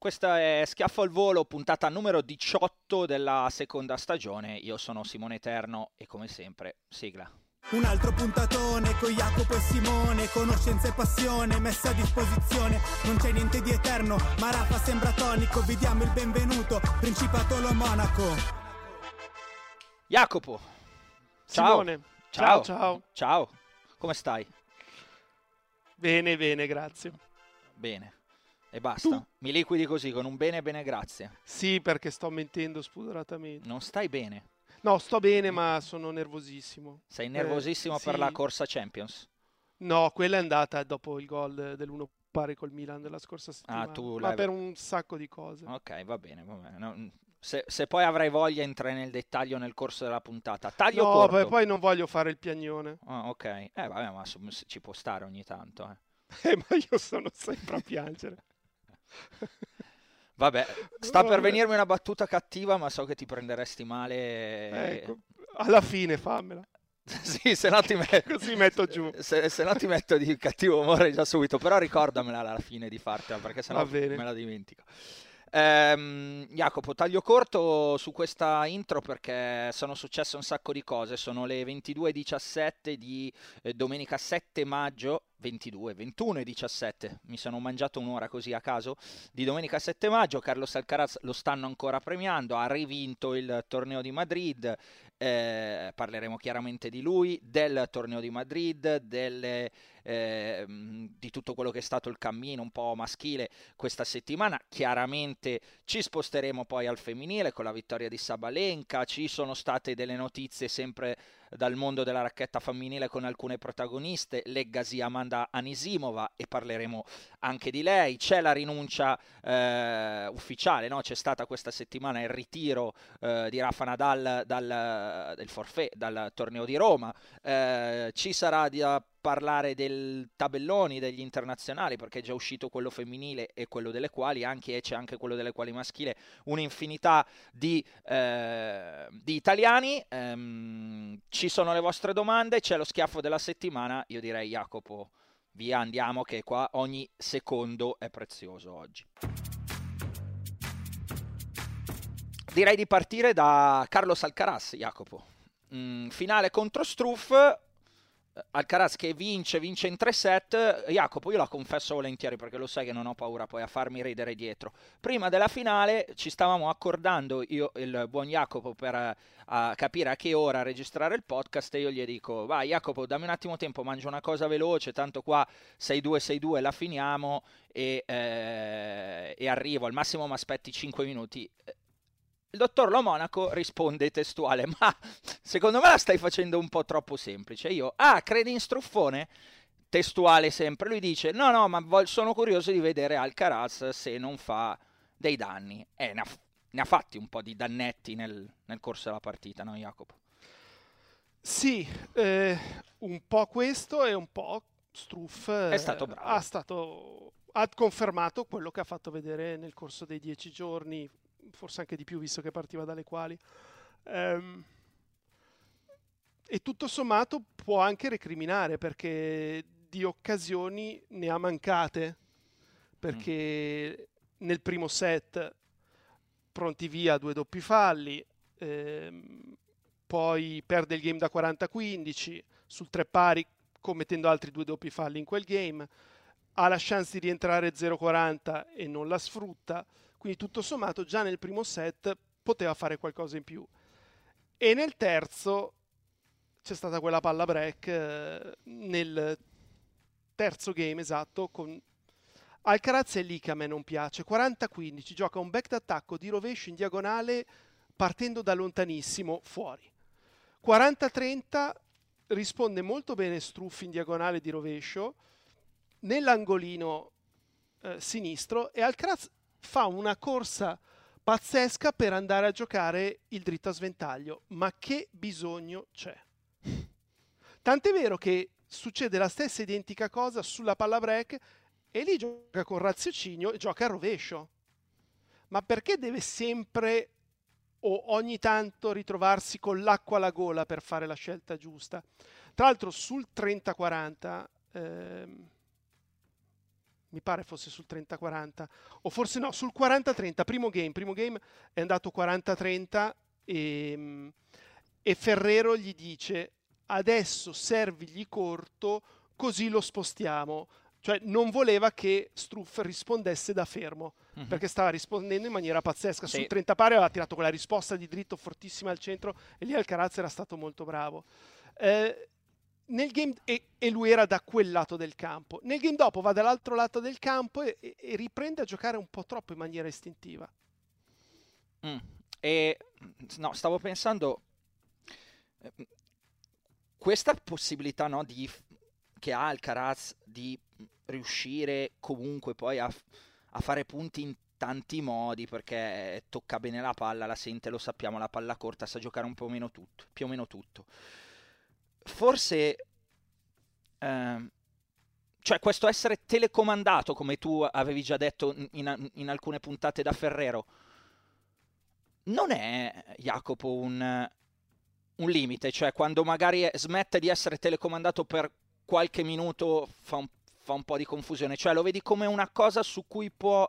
Questa è Schiaffo al volo, puntata numero 18 della seconda stagione. Io sono Simone Eterno e come sempre, sigla. Un altro puntatone con Jacopo e Simone, conoscenza e passione messa a disposizione. Non c'è niente di eterno, ma Rafa sembra tonico. Vi diamo il benvenuto, Principato lo Monaco. Jacopo. Ciao. Simone. Ciao. Ciao, ciao. Ciao. Come stai? Bene, bene, grazie. Bene. E basta. Mi liquidi così con un bene, bene, grazie. Sì, perché sto mentendo spudoratamente. Non stai bene. No, sto bene, ma sono nervosissimo. Sei nervosissimo Eh, per sì. la corsa Champions. No, quella è andata dopo il gol dell'1 pari col Milan della scorsa settimana. Ah, tu ma per un sacco di cose. Ok, va bene. Va bene. No, se, se poi avrai voglia, entrai nel dettaglio nel corso della puntata. Taglio no, corto. poi non voglio fare il piagnone. Ah, ok. Eh, vabbè, ma ci può stare ogni tanto. eh. Eh, ma io sono sempre a piangere. Vabbè, sta per venirmi una battuta cattiva, ma so che ti prenderesti male. Ecco, alla fine fammela. sì, se no ti metto. Così metto giù. Se, se no ti metto di cattivo umore già subito, però ricordamela alla fine di fartela perché sennò Va bene. me la dimentico. Ehm, Jacopo, taglio corto su questa intro perché sono successe un sacco di cose. Sono le 22.17 di eh, domenica 7 maggio. 22, 21 e 17. Mi sono mangiato un'ora così a caso di domenica 7 maggio. Carlos Alcaraz lo stanno ancora premiando. Ha rivinto il torneo di Madrid. Eh, parleremo chiaramente di lui, del torneo di Madrid, delle, eh, di tutto quello che è stato il cammino un po' maschile questa settimana. Chiaramente ci sposteremo poi al femminile con la vittoria di Sabalenka. Ci sono state delle notizie sempre dal mondo della racchetta femminile con alcune protagoniste, leggasi Amanda Anisimova e parleremo anche di lei. C'è la rinuncia eh, ufficiale, no? c'è stata questa settimana il ritiro eh, di Rafa Nadal dal, del forfait dal torneo di Roma. Eh, ci sarà da parlare del tabelloni degli internazionali perché è già uscito quello femminile e quello delle quali anche e c'è anche quello delle quali maschile un'infinità di, eh, di italiani. Ehm, ci sono le vostre domande c'è lo schiaffo della settimana. Io direi Jacopo via andiamo che qua ogni secondo è prezioso oggi direi di partire da Carlos Alcaraz Jacopo Mm, finale contro Struff Alcaraz che vince, vince in tre set. Jacopo, io la confesso volentieri perché lo sai che non ho paura poi a farmi ridere dietro. Prima della finale ci stavamo accordando io e il buon Jacopo per eh, a capire a che ora registrare il podcast e io gli dico vai Jacopo dammi un attimo tempo, mangio una cosa veloce, tanto qua 6-2-6-2 la finiamo e, eh, e arrivo, al massimo mi aspetti 5 minuti. Il dottor Lo Monaco risponde testuale, ma secondo me la stai facendo un po' troppo semplice. Io, ah, credi in Struffone? Testuale sempre. Lui dice, no, no, ma vol- sono curioso di vedere Alcaraz se non fa dei danni. E ne ha, ne ha fatti un po' di dannetti nel, nel corso della partita, no Jacopo? Sì, eh, un po' questo e un po' Struff È eh, stato bravo. ha, stato, ha confermato quello che ha fatto vedere nel corso dei dieci giorni, forse anche di più visto che partiva dalle quali. Ehm, e tutto sommato può anche recriminare perché di occasioni ne ha mancate perché nel primo set pronti via due doppi falli ehm, poi perde il game da 40-15 sul tre pari commettendo altri due doppi falli in quel game ha la chance di rientrare 0,40 e non la sfrutta, quindi tutto sommato già nel primo set poteva fare qualcosa in più. E nel terzo c'è stata quella palla break eh, nel terzo game esatto con Alcaraz è lì che a me non piace 40-15 gioca un back d'attacco di rovescio in diagonale partendo da lontanissimo fuori 40-30 risponde molto bene Struff in diagonale di rovescio nell'angolino eh, sinistro e Alcaraz fa una corsa pazzesca per andare a giocare il dritto a sventaglio. Ma che bisogno c'è? Tant'è vero che succede la stessa identica cosa sulla palla break e lì gioca con raziocinio e gioca a rovescio. Ma perché deve sempre o ogni tanto ritrovarsi con l'acqua alla gola per fare la scelta giusta? Tra l'altro sul 30-40 ehm, mi pare fosse sul 30-40, o forse no, sul 40-30, primo game, primo game è andato 40-30 e, e Ferrero gli dice adesso servigli corto così lo spostiamo. Cioè non voleva che Struff rispondesse da fermo, uh-huh. perché stava rispondendo in maniera pazzesca. Sì. Sul 30 pari aveva tirato quella risposta di dritto fortissima al centro e lì Alcaraz era stato molto bravo. Eh, nel game, e, e, lui era da quel lato del campo. Nel game dopo va dall'altro lato del campo e, e riprende a giocare un po' troppo in maniera istintiva. Mm. E no, stavo pensando questa possibilità no, di, che ha Alcaraz di riuscire comunque poi a, a fare punti in tanti modi perché tocca bene la palla, la sente, lo sappiamo, la palla corta, sa giocare un po' meno tutto, più o meno tutto forse... Eh, cioè questo essere telecomandato, come tu avevi già detto in, in alcune puntate da Ferrero, non è, Jacopo, un, un limite, cioè quando magari smette di essere telecomandato per qualche minuto fa un, fa un, po' di confusione, cioè lo vedi come una cosa su cui può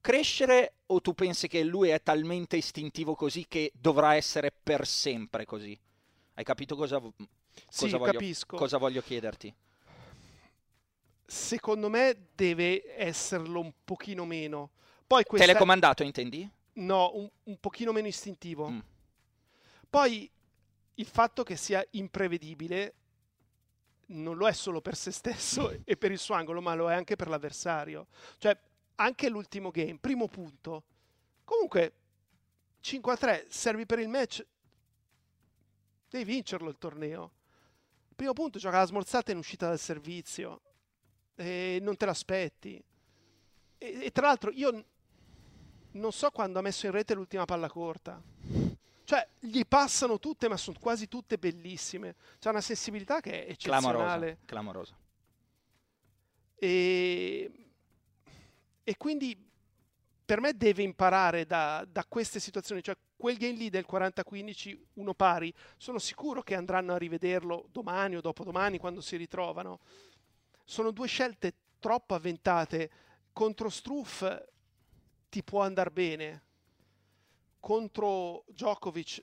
crescere o tu pensi che lui è talmente istintivo così che dovrà essere per sempre così? Hai capito cosa, sì, cosa, voglio, capisco. cosa voglio chiederti? Secondo me deve esserlo un pochino meno. Poi questa... Telecomandato intendi? No, un, un pochino meno istintivo. Mm. Poi il fatto che sia imprevedibile non lo è solo per se stesso e per il suo angolo, ma lo è anche per l'avversario. Cioè, anche l'ultimo game, primo punto. Comunque, 5-3, servi per il match, devi vincerlo il torneo primo punto gioca la smorzata in uscita dal servizio e non te l'aspetti. E, e tra l'altro io non so quando ha messo in rete l'ultima palla corta. Cioè, gli passano tutte, ma sono quasi tutte bellissime. C'è una sensibilità che è eccezionale. Clamorosa. Clamorosa. E, e quindi per me deve imparare da, da queste situazioni. Cioè, quel game lì del 40-15 uno pari, sono sicuro che andranno a rivederlo domani o dopodomani quando si ritrovano. Sono due scelte troppo avventate. Contro Struff ti può andare bene. Contro Djokovic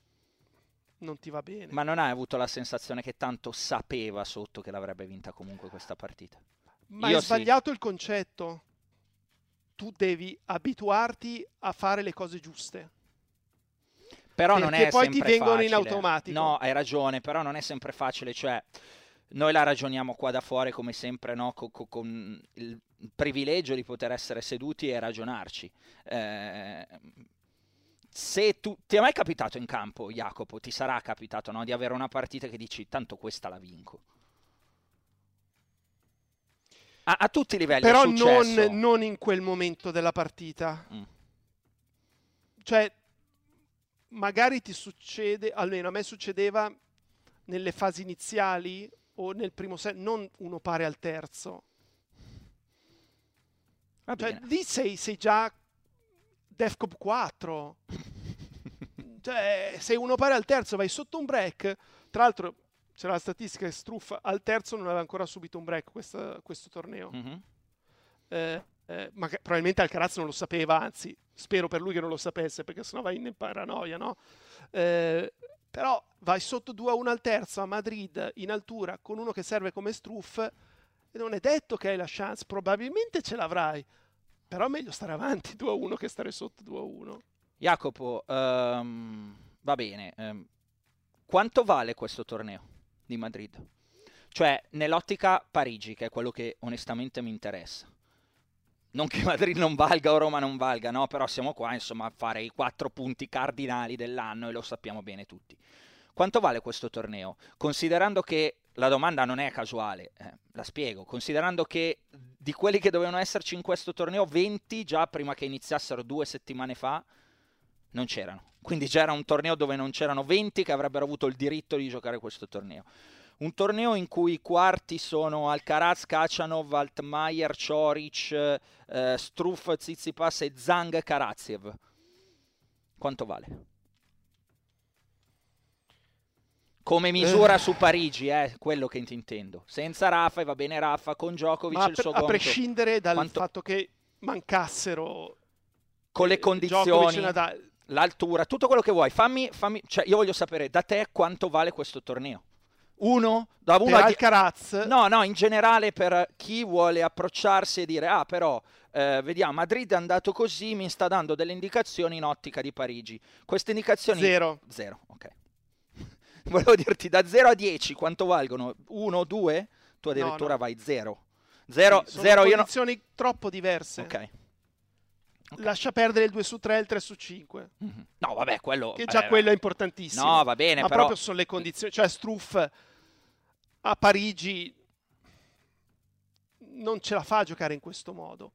non ti va bene. Ma non hai avuto la sensazione che tanto sapeva sotto che l'avrebbe vinta comunque questa partita? Ma hai sbagliato sì. il concetto. Tu devi abituarti a fare le cose giuste. Però non è poi ti vengono facile. in automatico. No, hai ragione, però non è sempre facile, cioè noi la ragioniamo qua da fuori come sempre, no? con, con, il privilegio di poter essere seduti e ragionarci. Eh, se tu ti è mai capitato in campo, Jacopo, ti sarà capitato no? di avere una partita che dici tanto questa la vinco. A, a tutti i livelli. Però non, non, in quel momento della partita. Mm. Cioè, magari ti succede, almeno a me succedeva nelle fasi iniziali o nel primo set, non uno pare al terzo. Cioè, lì sei, sei già DEFCOP 4. cioè, sei uno pare al terzo, vai sotto un break. Tra l'altro, c'era la statistica che Struff al terzo non aveva ancora subito un break questa, questo torneo. Mm-hmm. Eh, eh, ma probabilmente Alcaraz non lo sapeva, anzi spero per lui che non lo sapesse perché sennò vai in paranoia, no? Eh, però vai sotto 2 a 1 al terzo a Madrid in altura con uno che serve come Struff E non è detto che hai la chance, probabilmente ce l'avrai, però meglio stare avanti 2-1 che stare sotto 2-1. Jacopo, um, va bene, um, quanto vale questo torneo di Madrid? Cioè, nell'ottica Parigi, che è quello che onestamente mi interessa. Non che Madrid non valga o Roma non valga, no, però siamo qua, insomma, a fare i quattro punti cardinali dell'anno e lo sappiamo bene tutti. Quanto vale questo torneo? Considerando che la domanda non è casuale, eh, la spiego, considerando che di quelli che dovevano esserci in questo torneo, 20 già prima che iniziassero due settimane fa non c'erano. Quindi c'era un torneo dove non c'erano 20 che avrebbero avuto il diritto di giocare questo torneo. Un torneo in cui i quarti sono Alcaraz, Kachanov, Altmaier, Cioric, eh, Struff, Tsitsipas e Zhang Karatsev. Quanto vale? Come misura eh. su Parigi, è eh, quello che ti intendo. Senza Rafa, e va bene Rafa, con Djokovic Ma il suo a prescindere dal Quanto... fatto che mancassero con le condizioni, l'altura, tutto quello che vuoi. Fammi, fammi, cioè io voglio sapere da te quanto vale questo torneo. Uno, da uno per Alcaraz? No, no, in generale per chi vuole approcciarsi e dire ah però eh, vediamo, Madrid è andato così, mi sta dando delle indicazioni in ottica di Parigi. Queste indicazioni... Zero. Zero, ok. Volevo dirti da 0 a 10 quanto valgono? 1, 2? Tu addirittura no, no. vai 0. 0, sì, 0 io condizioni no... troppo diverse. Ok. Okay. Lascia perdere il 2 su 3 e il 3 su 5. Mm-hmm. No, vabbè, quello... Che già eh, quello è importantissimo. No, va bene, Ma però... proprio sono le condizioni... Cioè, Struff a Parigi non ce la fa a giocare in questo modo.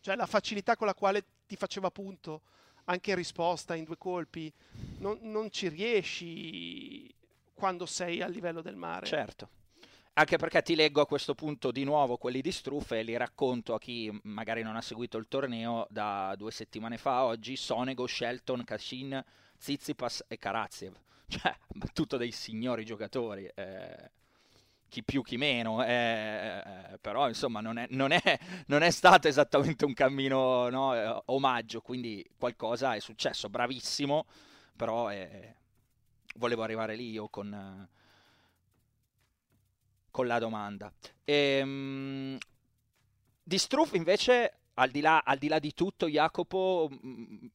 Cioè, la facilità con la quale ti faceva punto anche in risposta in due colpi, non, non ci riesci quando sei a livello del mare. Certo. Anche perché ti leggo a questo punto di nuovo quelli di Struff e li racconto a chi magari non ha seguito il torneo da due settimane fa oggi, Sonego, Shelton, Kashin, Tsitsipas e Karatsev. Cioè, tutto dei signori giocatori. Eh, chi più chi meno, eh, eh, però insomma non è, non, è, non è, stato esattamente un cammino no, eh, omaggio, quindi qualcosa è successo, bravissimo, però eh, volevo arrivare lì io con, con la domanda. Ehm, di Struff invece, al di, là, al di là di tutto, Jacopo, mm,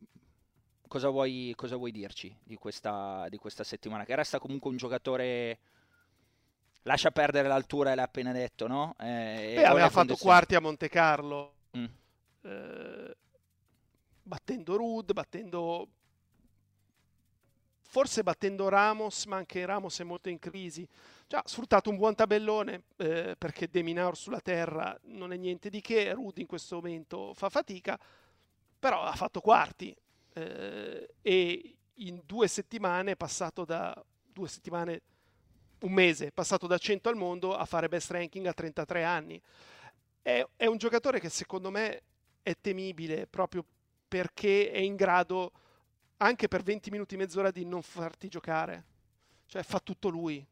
cosa vuoi, cosa vuoi dirci di questa, di questa settimana? Che resta comunque un giocatore lascia perdere l'altura, l'hai appena detto, no? Eh, Beh, aveva fatto quarti a Monte Carlo, mm. eh, battendo Rud, battendo... Forse battendo Ramos, ma anche Ramos è molto in crisi. Cioè, ha sfruttato un buon tabellone eh, perché De Minaur sulla terra non è niente di che, Rud in questo momento fa fatica, però ha fatto quarti eh, e in due settimane è passato da due settimane un mese passato da 100 al mondo a fare best ranking a 33 anni. È, è un giocatore che secondo me è temibile proprio perché è in grado anche per 20 minuti, mezz'ora di non farti giocare. Cioè fa tutto lui,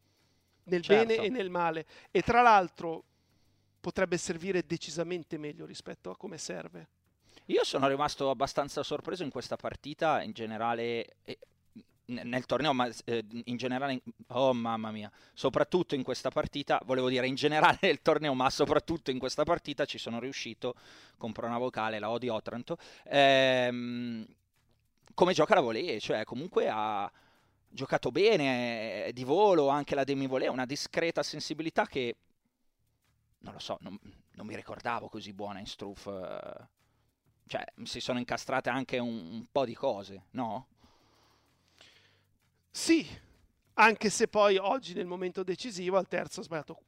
nel certo. bene e nel male. E tra l'altro potrebbe servire decisamente meglio rispetto a come serve. Io sono rimasto abbastanza sorpreso in questa partita, in generale, nel torneo, ma eh, in generale, oh mamma mia, soprattutto in questa partita, volevo dire in generale nel torneo, ma soprattutto in questa partita ci sono riuscito, compro una vocale, la odio Otranto, ehm, come gioca la volée, cioè comunque ha giocato bene, di volo, anche la demi-volée, una discreta sensibilità che, non lo so, non, non mi ricordavo così buona in Struff, cioè si sono incastrate anche un, un po' di cose, no? Sì, anche se poi oggi nel momento decisivo al terzo ha sbagliato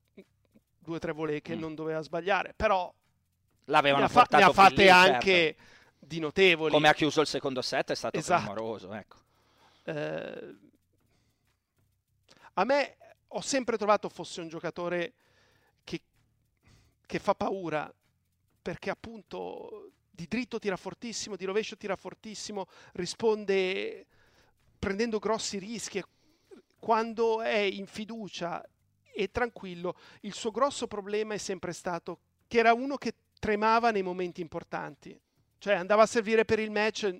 due o tre volée che mm. non doveva sbagliare, però l'avevano fa- ne ha fatte lì, anche certo. di notevoli. Come ha chiuso il secondo set è stato esatto. clamoroso, ecco. eh, a me ho sempre trovato fosse un giocatore che, che fa paura perché appunto di dritto tira fortissimo, di rovescio tira fortissimo, risponde prendendo grossi rischi. Quando è in fiducia e tranquillo, il suo grosso problema è sempre stato che era uno che tremava nei momenti importanti. Cioè andava a servire per il match,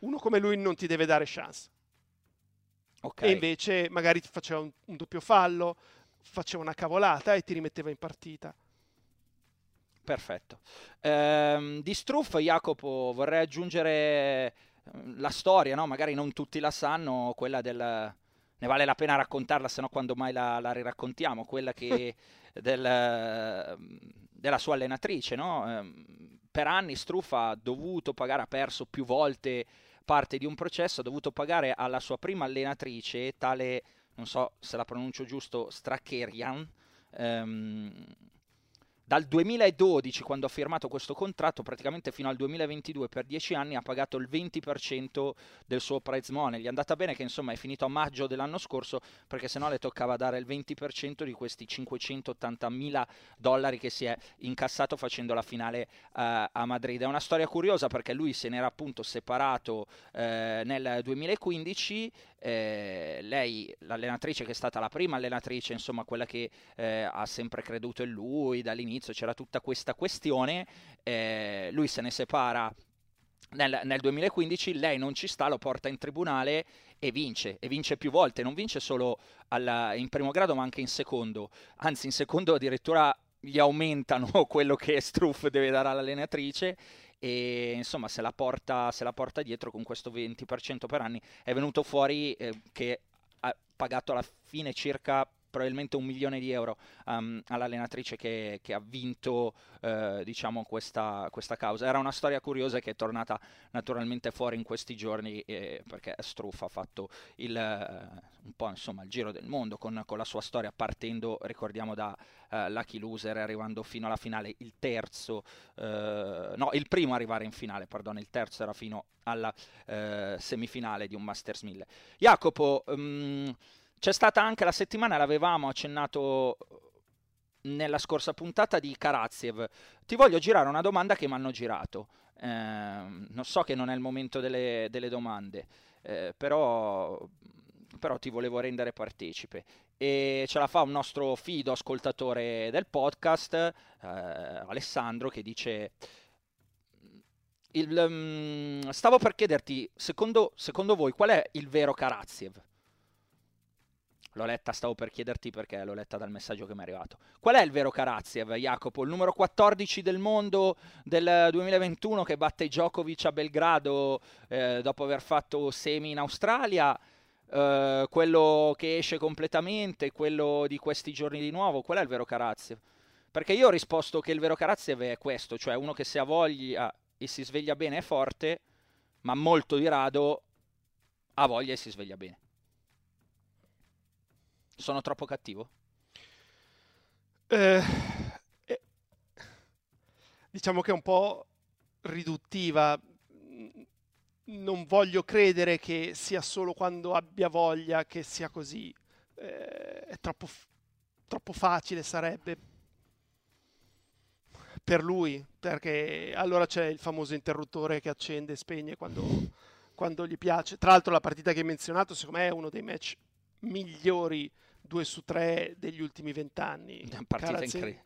uno come lui non ti deve dare chance. Okay. E invece magari ti faceva un, un, doppio fallo, faceva una cavolata e ti rimetteva in partita. Perfetto. Ehm, di Struff, Jacopo, vorrei aggiungere ehm, la storia, no? magari non tutti la sanno, quella del... Ne vale la pena raccontarla, se no quando mai la, la riraccontiamo, quella che del, della sua allenatrice. No? Ehm, per anni Struff ha dovuto pagare, ha perso più volte parte di un processo, ha dovuto pagare alla sua prima allenatrice, tale, non so se la pronuncio giusto, Strakerian, ehm, dal 2012, quando ha firmato questo contratto, praticamente fino al 2022, per 10 anni, ha pagato il 20% del suo prize money. Gli è andata bene che insomma è finito a maggio dell'anno scorso, perché sennò le toccava dare il 20% di questi 580 mila dollari che si è incassato facendo la finale uh, a Madrid. È una storia curiosa perché lui se n'era appunto separato uh, nel 2015 eh, lei, l'allenatrice che è stata la prima allenatrice, insomma quella che eh, ha sempre creduto in lui dall'inizio, c'era tutta questa questione, eh, lui se ne separa nel, nel, 2015, lei non ci sta, lo porta in tribunale e vince, e vince più volte, non vince solo alla, in primo grado ma anche in secondo, anzi in secondo addirittura gli aumentano quello che Struff deve dare all'allenatrice e insomma se la porta, se la porta dietro con questo 20% per anni. È venuto fuori eh, che ha pagato alla fine circa probabilmente un milione di euro um, all'allenatrice che, che, ha vinto eh, diciamo questa, questa, causa. Era una storia curiosa che è tornata naturalmente fuori in questi giorni eh, perché Struff ha fatto il, eh, un po' insomma, il giro del mondo con, con la sua storia partendo, ricordiamo, da uh, Lucky Loser arrivando fino alla finale, il terzo, uh, no, il primo a arrivare in finale, perdono, il terzo era fino alla uh, semifinale di un Masters 1000. Jacopo, um, c'è stata anche la settimana, l'avevamo accennato nella scorsa puntata di Karaziev. Ti voglio girare una domanda che mi hanno girato. Eh, non so che non è il momento delle, delle domande, eh, però, però, ti volevo rendere partecipe. E ce la fa un nostro fido ascoltatore del podcast, eh, Alessandro, che dice... Il, um, stavo per chiederti, secondo, secondo voi, qual è il vero Karaziev? L'ho letta, stavo per chiederti perché l'ho letta dal messaggio che mi è arrivato. Qual è il vero Karaziev, Jacopo? Il numero 14 del mondo del 2021 che batte Djokovic a Belgrado eh, dopo aver fatto semi in Australia? Eh, quello che esce completamente, quello di questi giorni di nuovo? Qual è il vero Karaziev? Perché io ho risposto che il vero Karaziev è questo, cioè uno che se ha voglia e si sveglia bene è forte, ma molto di rado ha voglia e si sveglia bene. Sono troppo cattivo? Eh, eh, diciamo che è un po' riduttiva. Non voglio credere che sia solo quando abbia voglia che sia così. Eh, è troppo, troppo facile sarebbe per lui, perché allora c'è il famoso interruttore che accende e spegne quando, quando gli piace. Tra l'altro la partita che hai menzionato secondo me è uno dei match migliori 2 su 3 degli ultimi vent'anni. Una partita incredibile.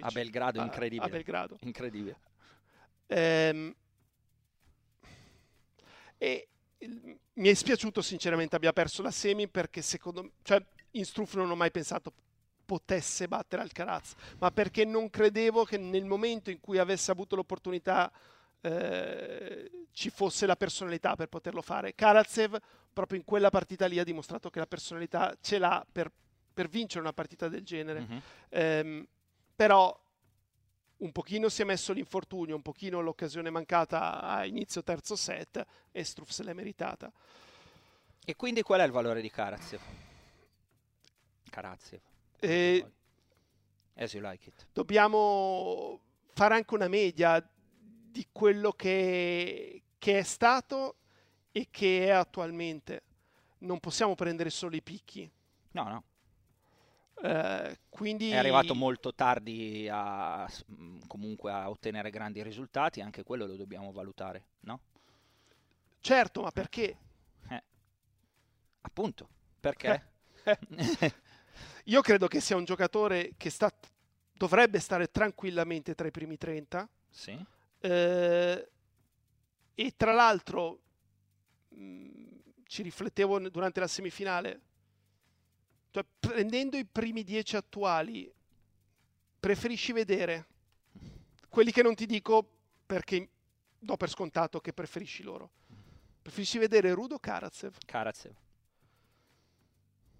A Belgrado, a, incredibile. A Belgrado. Incredibile. Ehm, e mi è spiaciuto sinceramente abbia perso la semi perché secondo me, cioè in Struff non ho mai pensato potesse battere Alcaraz, ma perché non credevo che nel momento in cui avesse avuto l'opportunità eh, ci fosse la personalità per poterlo fare. Karatsev proprio in quella partita lì ha dimostrato che la personalità ce l'ha per per vincere una partita del genere. Uh-huh. Ehm, però un pochino si è messo l'infortunio, un pochino l'occasione mancata a inizio terzo set e Struff se l'è meritata. E quindi qual è il valore di Karaziev? Karaziev. Eh, As you like it. Dobbiamo fare anche una media di quello che, che è stato e che è attualmente. Non possiamo prendere solo i picchi. No, no. Eh, quindi... È arrivato molto tardi a, mm, comunque a ottenere grandi risultati, anche quello lo dobbiamo valutare, no? Certo, ma perché? Eh. Appunto, perché? Eh. Io credo che sia un giocatore che sta, dovrebbe stare tranquillamente tra i primi 30. Sì. Eh, e tra l'altro, mh, mm, ci riflettevo durante la semifinale, cioè, prendendo i primi dieci attuali, preferisci vedere quelli che non ti dico perché do per scontato che preferisci loro. Preferisci vedere Rudo Karatsev? Karatsev.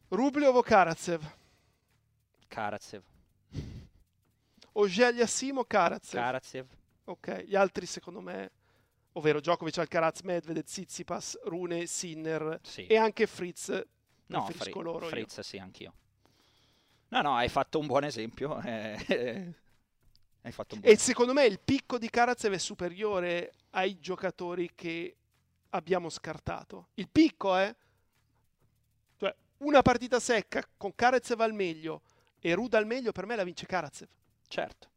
Rubliov o Karatsev? Karatsev. Ogelli Assimo Karatsev? Karatsev. Ok, gli altri secondo me, ovvero Djokovic, Alcaraz, Medvedev, Tsitsipas, Rune, Sinner Sì. e anche Fritz, No, Fri- loro io. Fritz sì, anch'io. No, no, hai fatto un buon esempio. eh, hai fatto un buon E secondo me il picco di Karatsev è superiore ai giocatori che abbiamo scartato. Il picco è cioè una partita secca con Karatsev al meglio e Ruda al meglio per me la vince Karatsev. Certo.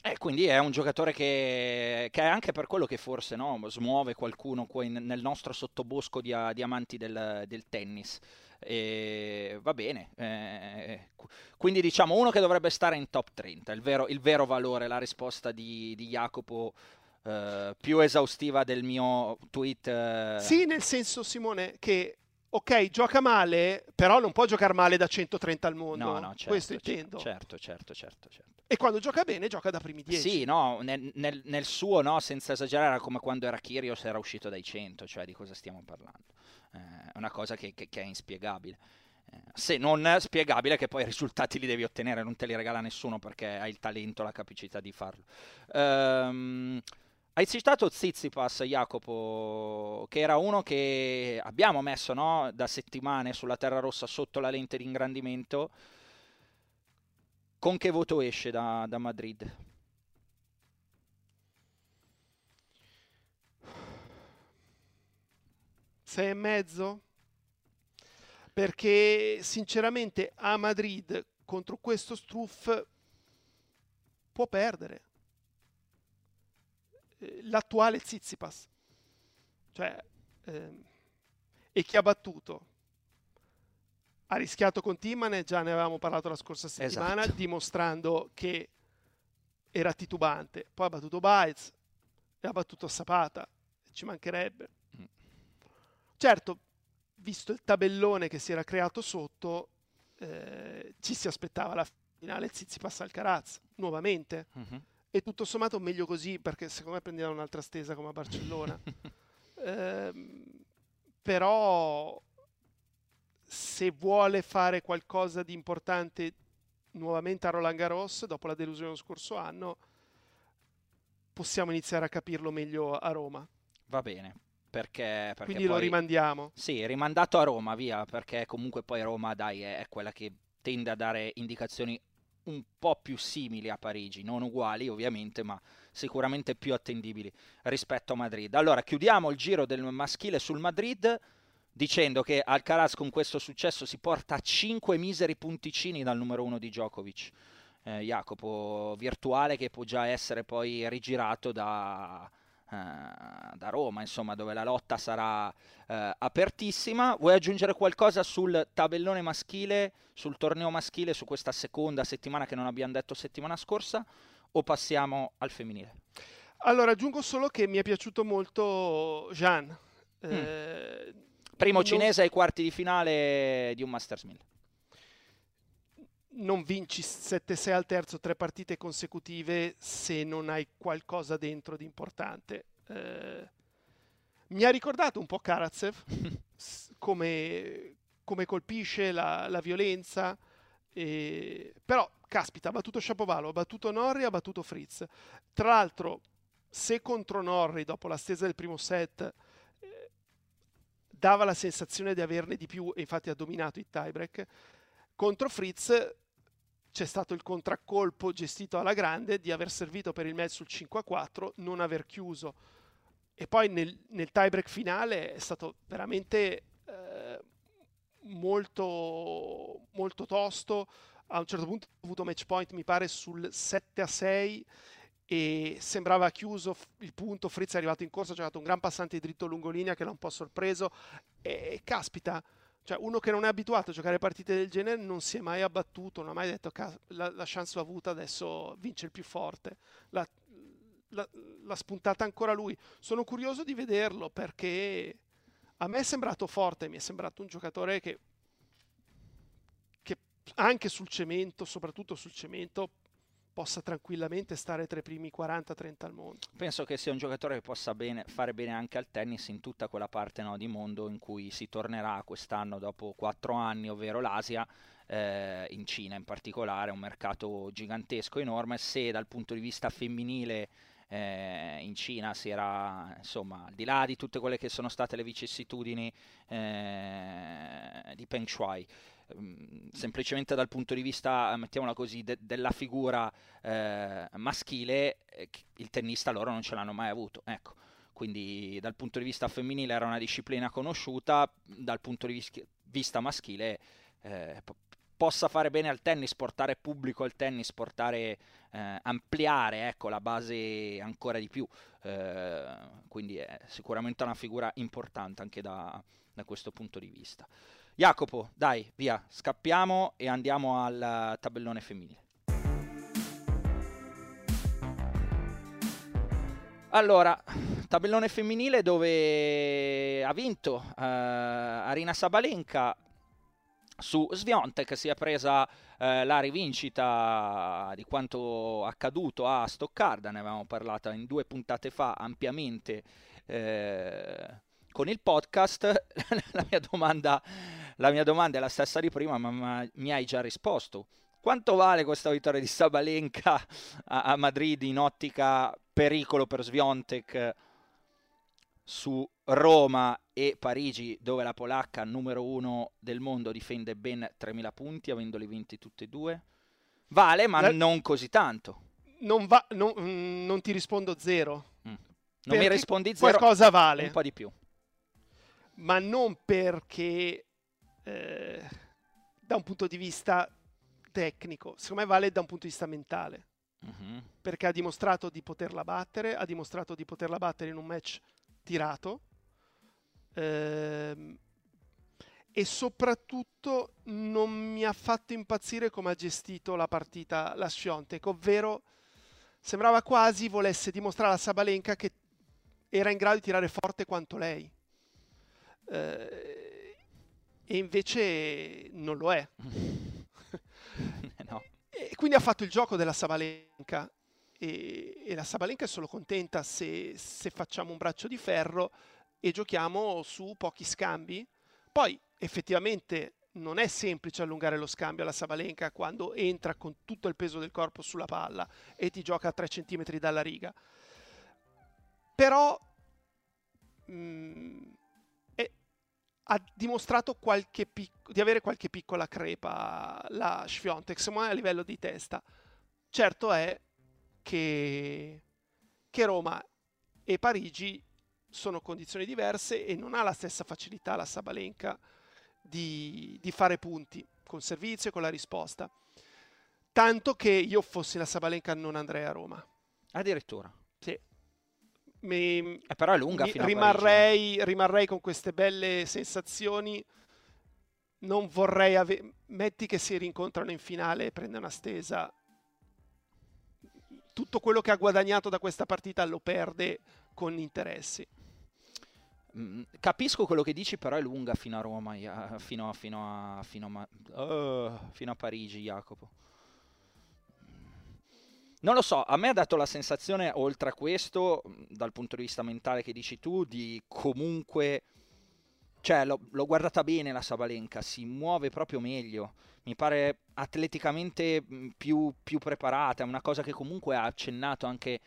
E quindi è un giocatore che, che è anche per quello che forse no, smuove qualcuno qua in- nel nostro sottobosco di, di amanti del, del tennis. E va bene. eh, qu- quindi diciamo uno che dovrebbe stare in top 30, il vero, il vero valore, la risposta di, di Jacopo eh, più esaustiva del mio tweet. eh, Sì, nel senso Simone che ok, gioca male, però non può giocare male da 130 al mondo. No, no, certo, Questo intendo. certo, certo, certo, certo. E quando gioca bene, gioca da primi 10. Sì, no, nel, nel- nel suo, no, senza esagerare, era come quando era Kyrgios era uscito dai 100, cioè di cosa stiamo parlando? Eh, è una cosa che, che- che è inspiegabile. Eh, se non spiegabile che poi i risultati li devi ottenere, non te li regala nessuno perché hai il talento, la capacità di farlo. Ehm, hai citato Zizipas, Jacopo, che era uno che abbiamo messo no, da settimane sulla Terra Rossa sotto la lente di ingrandimento. Con che voto esce da, da Madrid? Sei e mezzo? Perché sinceramente a Madrid contro questo Struff può perdere. Eh, L'attuale Tsitsipas. Cioè, ehm, e chi ha battuto? Ha rischiato con Timane, già ne avevamo parlato la scorsa settimana, Esatto. dimostrando che era titubante. Poi ha battuto Baez e ha battuto Zapata. Ci mancherebbe. Mm. Certo, visto il tabellone che si era creato sotto, eh, ci si aspettava la finale Tsitsipas Alcaraz nuovamente. Mhm. E tutto sommato meglio così perché secondo me prendeva un'altra stesa come a Barcellona. Ehm, però se vuole fare qualcosa di importante nuovamente a Roland Garros dopo la delusione dello scorso anno, possiamo iniziare a capirlo meglio a Roma. Va bene, perché, perché Quindi lo poi- rimandiamo. Sì, rimandato a Roma, via, perché comunque poi Roma, dai, è, è quella che tende a dare indicazioni un po' più simili a Parigi, non uguali ovviamente, ma sicuramente più attendibili rispetto a Madrid. Allora, chiudiamo il giro del maschile sul Madrid dicendo che Alcaraz con questo successo si porta a 5 miseri punticini dal numero 1 di Djokovic. Eh, Jacopo, virtuale che può già essere poi rigirato da, da Roma, insomma, dove la lotta sarà eh, apertissima. Vuoi aggiungere qualcosa sul tabellone maschile, sul torneo maschile, su questa seconda settimana che non abbiamo detto settimana scorsa? O passiamo al femminile? Allora, aggiungo solo che mi è piaciuto molto Jean. Eh, Primo non- cinese ai quarti di finale di un Masters 1000. Non vinci 7-6 al terzo, tre partite consecutive se non hai qualcosa dentro di importante. Eh, mi ha ricordato un po' Karatsev, come, come colpisce la, la violenza, e- però caspita, ha battuto Shapovalov, ha battuto Norri, ha battuto Fritz. Tra l'altro, se contro Norri, dopo la stesa del primo set, eh, dava la sensazione di averne di più e infatti ha dominato il tiebreak, contro Fritz c'è stato il contraccolpo gestito alla grande di aver servito per il match sul 5 a 4, non aver chiuso. E poi nel, nel tiebreak finale è stato veramente eh, molto, molto tosto. A un certo punto ha avuto match point, mi pare, sul 7 a 6 e sembrava chiuso il punto. Fritz è arrivato in corsa, ha giocato un gran passante dritto lungolinea che l'ha un po' sorpreso. E caspita, cioè uno che non è abituato a giocare partite del genere non si è mai abbattuto, non ha mai detto "Ca- la, la chance l'ha avuta, adesso vince il più forte. L'ha, l'ha- l'ha spuntata ancora lui. Sono curioso di vederlo perché a me è sembrato forte, mi è sembrato un giocatore che, che anche sul cemento, soprattutto sul cemento, possa tranquillamente stare tra i primi 40-30 al mondo. Penso che sia un giocatore che possa bene, fare bene anche al tennis in tutta quella parte no, di mondo in cui si tornerà quest'anno dopo 4 anni, ovvero l'Asia, eh, in Cina in particolare, un mercato gigantesco, enorme, se dal punto di vista femminile eh, in Cina si era, insomma, al di là di tutte quelle che sono state le vicissitudini eh, di Peng Shuai, ehm, semplicemente dal punto di vista, mettiamola così, de- della figura eh, maschile, eh, il tennista loro non ce l'hanno mai avuto. Ecco. Quindi dal punto di vista femminile era una disciplina conosciuta, dal punto di vis- vista maschile eh, possa fare bene al tennis, portare pubblico al tennis, portare, eh, ampliare ecco, la base ancora di più. Eh, quindi è sicuramente una figura importante anche da, da, questo punto di vista. Jacopo, dai, via, scappiamo e andiamo al tabellone femminile. Allora, tabellone femminile dove ha vinto uh, Arina Sabalenka su Sviontek si è presa eh, la rivincita di quanto accaduto a Stoccarda, ne avevamo parlato in due puntate fa ampiamente eh, con il podcast. la, mia domanda, la, mia domanda, è la stessa di prima, ma, ma mi hai già risposto. Quanto vale questa vittoria di Sabalenka a, a Madrid in ottica pericolo per Sviontek su Roma e Parigi, dove la polacca numero uno del mondo difende ben 3.000 punti, avendoli vinti tutti e due. Vale, ma la... non così tanto. Non, va, non, non ti rispondo zero. Mm. Non mi rispondi zero. Qualcosa vale. Un po' di più. Ma non perché eh, da un punto di vista tecnico, secondo me vale da un punto di vista mentale. Mm-hmm. Perché ha dimostrato di poterla battere, ha dimostrato di poterla battere in un match tirato ehm, e soprattutto non mi ha fatto impazzire come ha gestito la partita la Sfiontek, ovvero sembrava quasi volesse dimostrare a Sabalenka che era in grado di tirare forte quanto lei. Eh, e invece non lo è. no. E quindi ha fatto il gioco della Sabalenka e, e la Sabalenka è solo contenta se, se facciamo un braccio di ferro e giochiamo su pochi scambi. Poi effettivamente non è semplice allungare lo scambio alla Sabalenka quando entra con tutto il peso del corpo sulla palla e ti gioca a 3 cm dalla riga. Però mh, mm, ha dimostrato pic- di avere qualche piccola crepa la Sfiontek, secondo me a livello di testa. Certo è che, che Roma e Parigi sono condizioni diverse e non ha la stessa facilità la Sabalenka di, di fare punti con servizio e con la risposta. Tanto che io fossi la Sabalenka non andrei a Roma. Addirittura. Sì. Mi, eh, però è lunga mi, rimarrei, Parigi, rimarrei con queste belle sensazioni. Non vorrei avere... Metti che si rincontrano in finale e prende una stesa tutto quello che ha guadagnato da questa partita lo perde con interessi. Mm, capisco quello che dici, però è lunga fino a Roma, fino a, fino a, fino a, uh, fino a Parigi, Jacopo. Non lo so, a me ha dato la sensazione, oltre a questo, dal punto di vista mentale che dici tu, di comunque... Cioè, l'ho, l'ho guardata bene la Sabalenka, si muove proprio meglio mi pare atleticamente più, più preparata, è una cosa che comunque ha accennato anche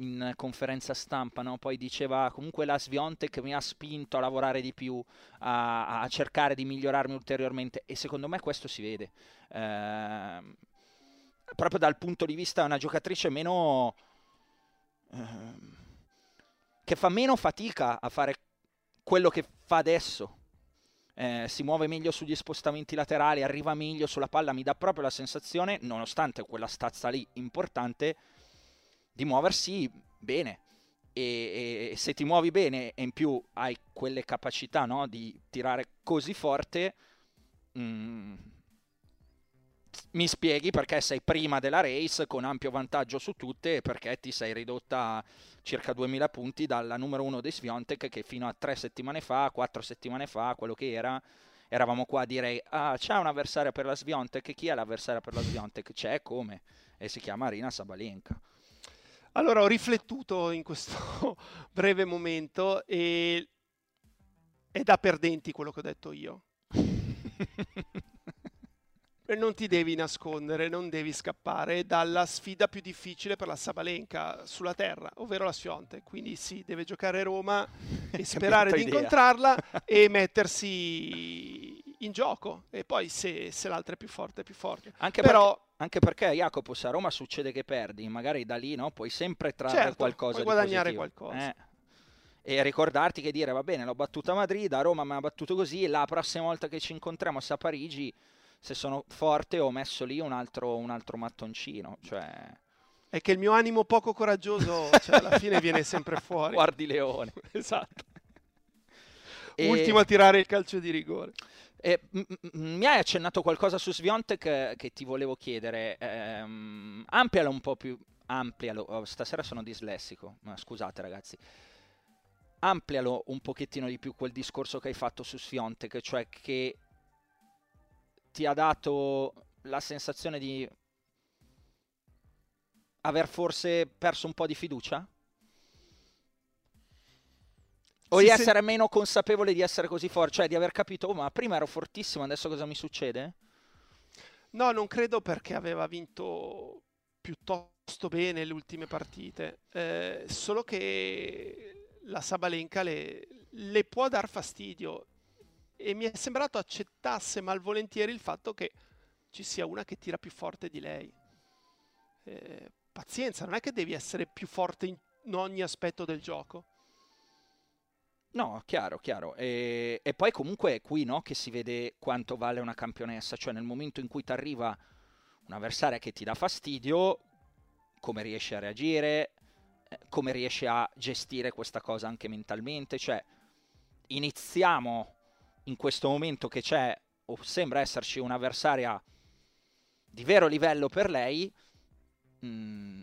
in conferenza stampa, no? poi diceva comunque la Sviontek mi ha spinto a lavorare di più, a, a, cercare di migliorarmi ulteriormente e secondo me questo si vede. Eh, proprio dal punto di vista una giocatrice meno... Eh, che fa meno fatica a fare quello che fa adesso eh, si muove meglio sugli spostamenti laterali, arriva meglio sulla palla, mi dà proprio la sensazione, nonostante quella stazza lì importante, di muoversi bene. E, e se ti muovi bene e in più hai quelle capacità no, di tirare così forte, mm, mi spieghi perché sei prima della race con ampio vantaggio su tutte e perché ti sei ridotta a circa 2000 punti dalla numero uno dei Sviontek che fino a tre settimane fa, quattro settimane fa, quello che era, eravamo qua a dire ah c'è un avversario per la Sviontek, chi è l'avversario per la Sviontek? C'è come? e si chiama Arina Sabalenka. Allora ho riflettuto in questo breve momento e è da perdenti quello che ho detto io. non ti devi nascondere, non devi scappare dalla sfida più difficile per la Sabalenka sulla terra, ovvero la Sfionte. Quindi sì, deve giocare a Roma e sperare di idea. incontrarla e mettersi in gioco. E poi se, se l'altra è più forte, è più forte. Anche Però perché, anche perché, Jacopo, se a Roma succede che perdi, magari da lì no, puoi sempre trarre Certo, qualcosa puoi guadagnare positivo. qualcosa. Eh. E ricordarti che dire, va bene, l'ho battuta a Madrid, a Roma mi ha battuto così, la prossima volta che ci incontriamo a Parigi, se sono forte ho messo lì un altro, un altro mattoncino. Cioè, è che il mio animo poco coraggioso cioè, alla fine viene sempre fuori. guardi Leone. Esatto. E- Ultimo a tirare il calcio di rigore. E, m- m- mi hai accennato qualcosa su Sviontek che, che ti volevo chiedere. Ehm, amplialo un po' più. Amplialo. oh, stasera sono dislessico. Ma scusate, ragazzi. Amplialo un pochettino di più quel discorso che hai fatto su Sviontek, cioè che ti ha dato la sensazione di aver forse perso un po' di fiducia? O Sì, di se- essere meno consapevole di essere così forte, cioè di aver capito, oh, ma prima ero fortissimo, adesso cosa mi succede? No, non credo perché aveva vinto piuttosto bene le ultime partite. Eh, solo che la Sabalenka le, le può dar fastidio. E mi è sembrato accettasse malvolentieri il fatto che ci sia una che tira più forte di lei. Eh, pazienza, non è che devi essere più forte in ogni aspetto del gioco. No, chiaro, chiaro. E, e poi comunque è qui no, che si vede quanto vale una campionessa, cioè nel momento in cui ti arriva un'avversaria che ti dà fastidio, come riesci a reagire, eh, come riesci a gestire questa cosa anche mentalmente, cioè iniziamo in questo momento che c'è o sembra esserci un'avversaria di vero livello per lei, mm,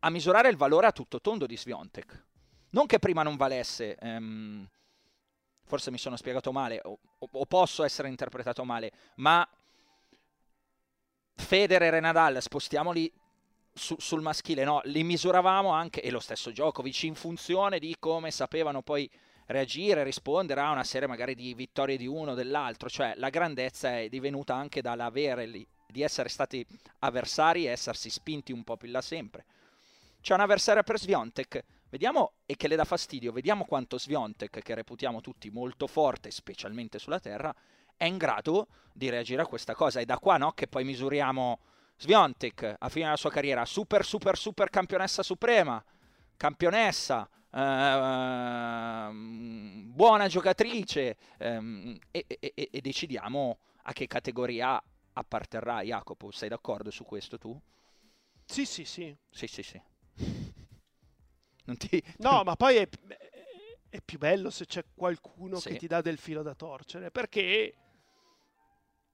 a misurare il valore a tutto tondo di Sviontek. Non che prima non valesse, ehm, forse mi sono spiegato male o, o- o posso essere interpretato male, ma Federer e Nadal, spostiamoli su- sul maschile, no, li misuravamo anche, e lo stesso Djokovic, in funzione di come sapevano poi reagire, rispondere a una serie magari di vittorie di uno o dell'altro, cioè la grandezza è divenuta anche dall'avere li- di essere stati avversari e essersi spinti un po' più là sempre. C'è un avversario per Sviontek, vediamo, e che le dà fastidio, vediamo quanto Sviontek, che reputiamo tutti molto forte, specialmente sulla terra, è in grado di reagire a questa cosa. E da qua no, che poi misuriamo Sviontek a fine della sua carriera, super, super, super campionessa suprema, campionessa, ehm, buona giocatrice, ehm, e, e- e- decidiamo a che categoria apparterrà Jacopo. Sei d'accordo su questo tu? Sì, sì, sì. Sì, sì, sì. Ti... No, ma poi è, è più bello se c'è qualcuno Sì. che ti dà del filo da torcere, perché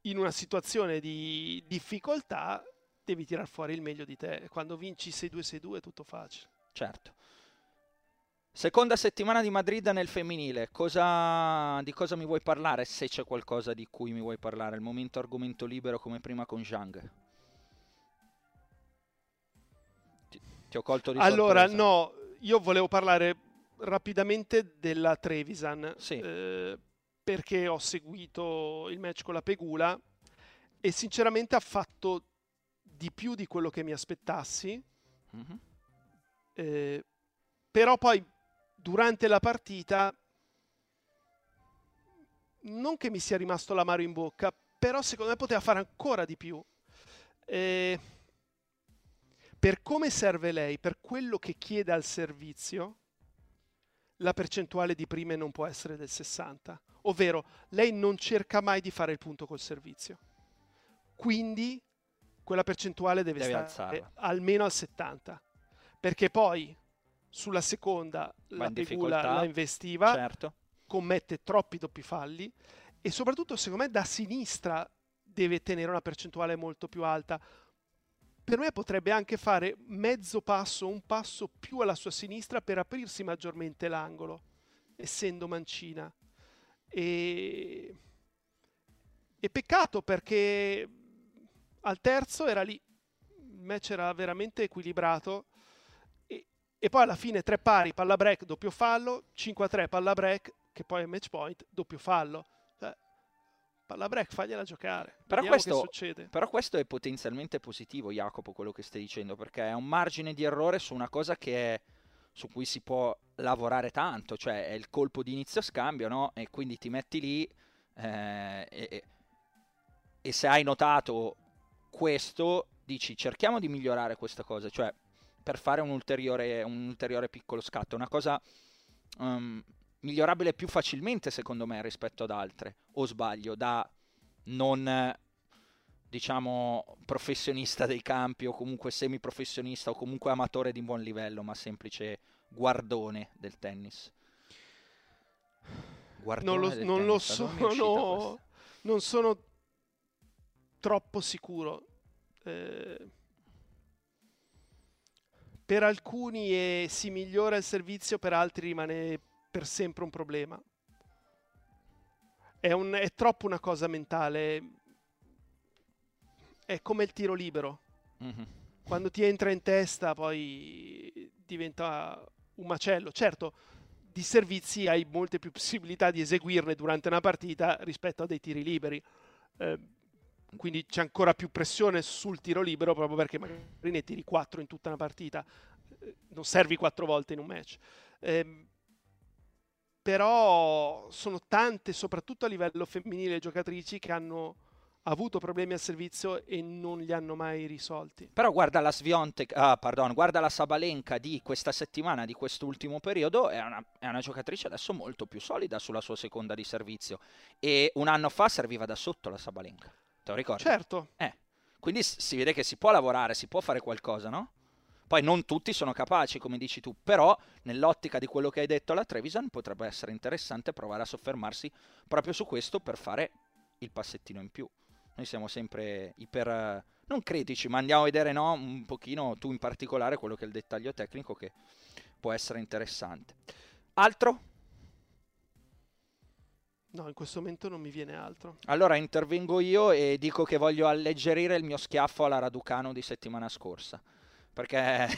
in una situazione di difficoltà devi tirar fuori il meglio di te. Quando vinci 6-2-6-2 è tutto facile. Certo. Seconda settimana di Madrid nel femminile, cosa, di cosa mi vuoi parlare? Se c'è qualcosa di cui mi vuoi parlare, il momento argomento libero come prima con Zhang. Ti, ti ho colto di Allora, sorpresa. no, io volevo parlare rapidamente della Trevisan, Sì. eh, perché ho seguito il match con la Pegula e sinceramente ha fatto di più di quello che mi aspettassi. Mhm. Eh, però poi durante la partita non che mi sia rimasto l'amaro in bocca, però secondo me poteva fare ancora di più. Eh, per come serve lei, per quello che chiede al servizio, la percentuale di prime non può essere del 60. Ovvero, lei non cerca mai di fare il punto col servizio. Quindi quella percentuale deve, Devi stare alzarla. almeno al 70. Perché poi sulla seconda la Pegula la investiva, Certo. commette troppi doppi falli e soprattutto secondo me da sinistra deve tenere una percentuale molto più alta. Per me potrebbe anche fare mezzo passo, un passo più alla sua sinistra per aprirsi maggiormente l'angolo, essendo mancina. E, e peccato perché al terzo era lì, match era veramente equilibrato e, poi alla fine tre pari, palla break, doppio fallo, 5-3 palla break, che poi è match point, doppio fallo. Cioè, palla break, fagliela giocare. Però questo, però questo è potenzialmente positivo, Jacopo, quello che stai dicendo, perché è un margine di errore su una cosa che è, su cui si può lavorare tanto, cioè è il colpo di inizio scambio, no? E quindi ti metti lì eh, e, e- e se hai notato questo, dici cerchiamo di migliorare questa cosa, cioè per fare un ulteriore, un ulteriore piccolo scatto, una cosa ehm, migliorabile più facilmente secondo me rispetto ad altre, o sbaglio, da non diciamo professionista dei campi o comunque semiprofessionista o comunque amatore di buon livello, ma semplice guardone del tennis. Guardone Non lo, del non lo tennis, uscita sono, non sono troppo sicuro. Eh, per alcuni è- si migliora il servizio, per altri rimane per sempre un problema. È, un- è troppo una cosa mentale. È come il tiro libero. Mhm. Quando ti entra in testa poi diventa un macello. Certo, di servizi hai molte più possibilità di eseguirne durante una partita rispetto a dei tiri liberi. Eh, quindi c'è ancora più pressione sul tiro libero proprio perché magari ne tiri 4 in tutta una partita. Eh, Non servi quattro volte in un match. Ehm, però sono tante, soprattutto a livello femminile, giocatrici che hanno avuto problemi al servizio e non li hanno mai risolti. Però guarda la Sviontek, ah, pardon, guarda la Sabalenka di questa settimana, di quest'ultimo periodo, è una, è una giocatrice adesso molto più solida sulla sua seconda di servizio. E un anno fa serviva da sotto la Sabalenka, te lo ricordi? Certo, Eh, quindi si vede che si può lavorare, si può fare qualcosa, no? Poi non tutti sono capaci, come dici tu, però nell'ottica di quello che hai detto alla Trevisan potrebbe essere interessante provare a soffermarsi proprio su questo per fare il passettino in più. Noi siamo sempre iper... non critici, ma andiamo a vedere, no, un pochino, tu in particolare, quello che è il dettaglio tecnico che può essere interessante. Altro? No, in questo momento non mi viene altro. Allora intervengo io e dico che voglio alleggerire il mio schiaffo alla Raducano di settimana scorsa. Perché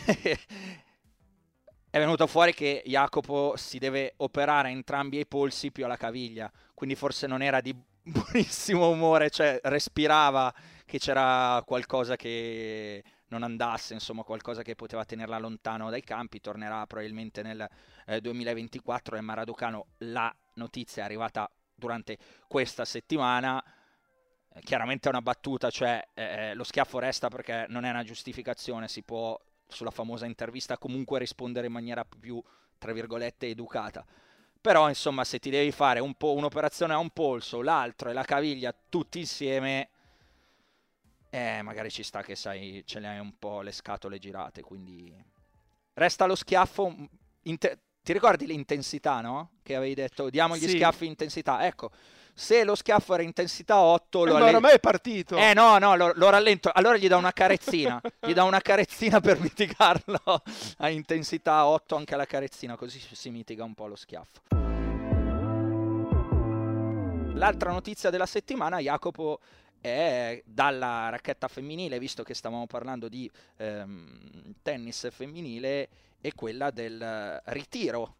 è venuto fuori che Jacopo si deve operare entrambi i polsi più alla caviglia. Quindi forse non era di buonissimo umore, cioè respirava che c'era qualcosa che non andasse, insomma qualcosa che poteva tenerla lontano dai campi. Tornerà probabilmente nel eh, 2024 e Maraducano la notizia è arrivata durante questa settimana. Eh, Chiaramente è una battuta, cioè eh, lo schiaffo resta perché non è una giustificazione, si può sulla famosa intervista comunque rispondere in maniera più, tra virgolette, educata. Però insomma se ti devi fare un po' un'operazione a un polso, l'altro e la caviglia tutti insieme, eh, magari ci sta che sai, ce le hai un po' le scatole girate, quindi resta lo schiaffo. mm, inte- ti ricordi l'intensità, no? Che avevi detto, diamo gli Sì. schiaffi intensità. Ecco, se lo schiaffo era intensità 8, Eh, lo ma alle- oramai è partito. Eh no, no, lo, lo rallento. Allora gli do una carezzina. gli do una carezzina per mitigarlo a intensità 8 anche la carezzina, così si mitiga un po' lo schiaffo. L'altra notizia della settimana, Jacopo, è dalla racchetta femminile, visto che stavamo parlando di ehm, tennis femminile, è quella del ritiro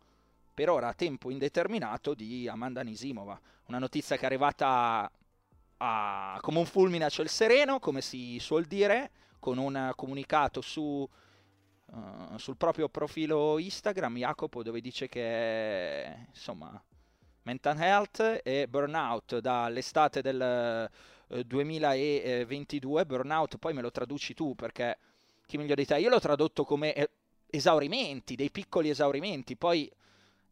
per ora a tempo indeterminato di Amanda Nisimova. Una notizia che è arrivata a- come un fulmine a ciel sereno, come si suol dire, con un comunicato su, eh, sul proprio profilo Instagram, Jacopo, dove dice che insomma mental health e burnout dall'estate del eh, 2022. Burnout, poi me lo traduci tu perché chi meglio di te? Io l'ho tradotto come eh, esaurimenti, dei piccoli esaurimenti, poi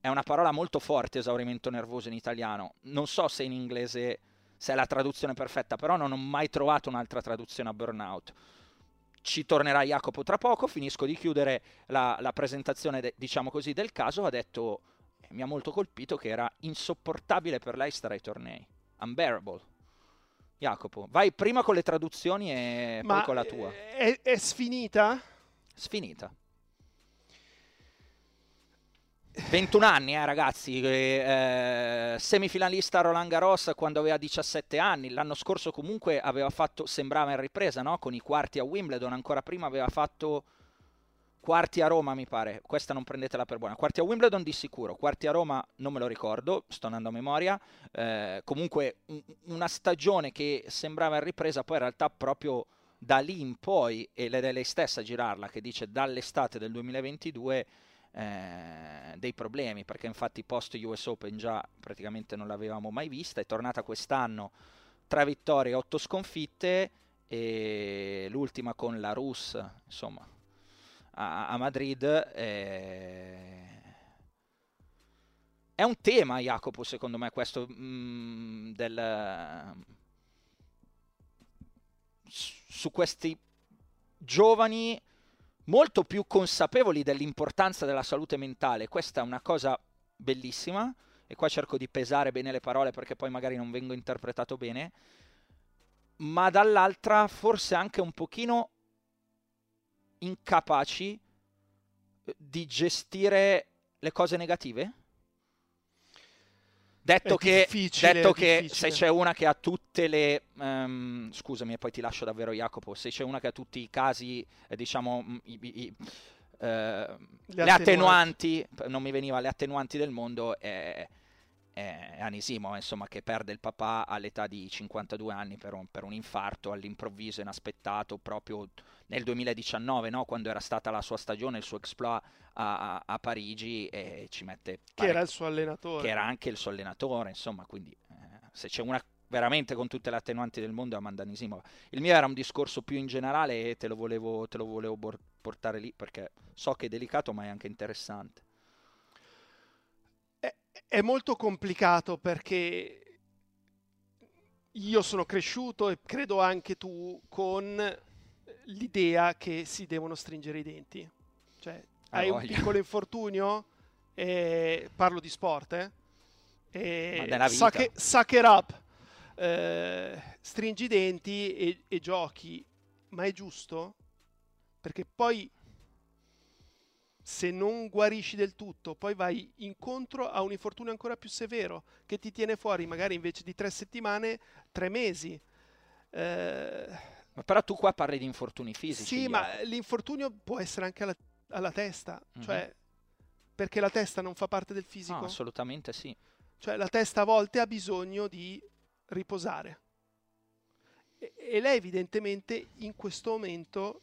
è una parola molto forte, esaurimento nervoso in italiano. Non so se in inglese se è la traduzione perfetta, però non ho mai trovato un'altra traduzione a burnout. Ci tornerà Jacopo tra poco, finisco di chiudere la, la presentazione, de- diciamo così, del caso. Ha detto, mi ha molto colpito, che era insopportabile per lei stare ai tornei. Unbearable. Jacopo, vai prima con le traduzioni e Ma poi con la tua. eh, È, è sfinita? Sfinita. 21 anni, eh, ragazzi, eh, semifinalista a Roland Garros quando aveva 17 anni, l'anno scorso comunque aveva fatto, sembrava in ripresa, no? con i quarti a Wimbledon, ancora prima aveva fatto quarti a Roma mi pare, questa non prendetela per buona, quarti a Wimbledon di sicuro, quarti a Roma non me lo ricordo, sto andando a memoria, eh, comunque un, una stagione che sembrava in ripresa, poi in realtà proprio da lì in poi, ed è lei stessa a girarla che dice dall'estate del 2022 eh, dei problemi, perché infatti post US Open già praticamente non l'avevamo mai vista, è tornata quest'anno tre vittorie, e otto sconfitte e l'ultima con la Rus, insomma, a, a Madrid. Eh... È un tema, Jacopo, secondo me, questo mh, mm, del, su questi giovani molto più consapevoli dell'importanza della salute mentale. Questa è una cosa bellissima e qua cerco di pesare bene le parole perché poi magari non vengo interpretato bene, ma dall'altra forse anche un pochino incapaci eh, di gestire le cose negative? Detto, che, detto che, se c'è una che ha tutte le... Um, scusami e poi ti lascio davvero Jacopo, se c'è una che ha tutti i casi, eh, diciamo, mm, i, i, uh, le, le attenuanti, attenuanti, non mi veniva, le attenuanti del mondo, è, è Anisimo, insomma, che perde il papà all'età di 52 anni per un, per un infarto all'improvviso, inaspettato, proprio nel 2019, no? quando era stata la sua stagione, il suo exploit a, a, a Parigi, e ci mette... Che era il suo allenatore. Che era anche il suo allenatore, insomma, quindi eh, se c'è una veramente con tutte le attenuanti del mondo è Amanda Nisimova. Il mio era un discorso più in generale e te lo volevo, te lo volevo portare lì perché so che è delicato ma è anche interessante è molto complicato perché io sono cresciuto e credo anche tu con l'idea che si devono stringere i denti. Cioè, ah, hai un piccolo infortunio, e parlo di sport, eh? E suck, suck it up, eh, stringi i denti e, e giochi, ma è giusto? Perché poi se non guarisci del tutto, poi vai incontro a un infortunio ancora più severo che ti tiene fuori magari invece di tre settimane, tre mesi. Eh... Ma però tu qua parli di infortuni fisici. Sì, io. ma l'infortunio può essere anche alla, alla testa, mm-hmm. cioè perché la testa non fa parte del fisico. No, assolutamente sì. Cioè la testa a volte ha bisogno di riposare. E, e lei evidentemente in questo momento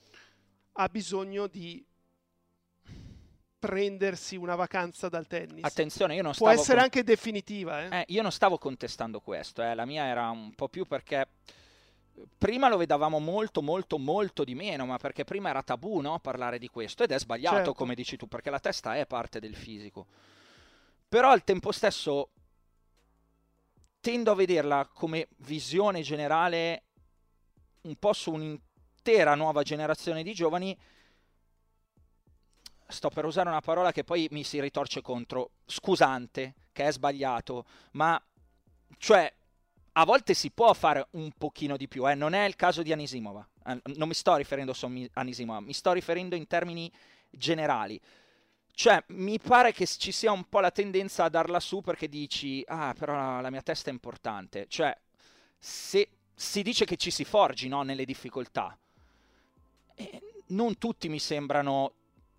ha bisogno di prendersi una vacanza dal tennis. Attenzione, io non stavo... Può essere con... anche definitiva. Eh? Eh, io non stavo contestando questo, eh. la mia era un po' più perché prima lo vedavamo molto molto molto di meno, ma perché prima era tabù no? parlare di questo ed è sbagliato certo. come dici tu, perché la testa è parte del fisico. Però al tempo stesso tendo a vederla come visione generale un po' su un'intera nuova generazione di giovani sto per usare una parola che poi mi si ritorce contro, scusante, che è sbagliato, ma cioè a volte si può fare un pochino di più, eh? non è il caso di Anisimova, eh, non mi sto riferendo a Anisimova, mi sto riferendo in termini generali. Cioè, mi pare che ci sia un po' la tendenza a darla su perché dici, ah, però la, la mia testa è importante. Cioè, se si dice che ci si forgi no, nelle difficoltà, eh, non tutti mi sembrano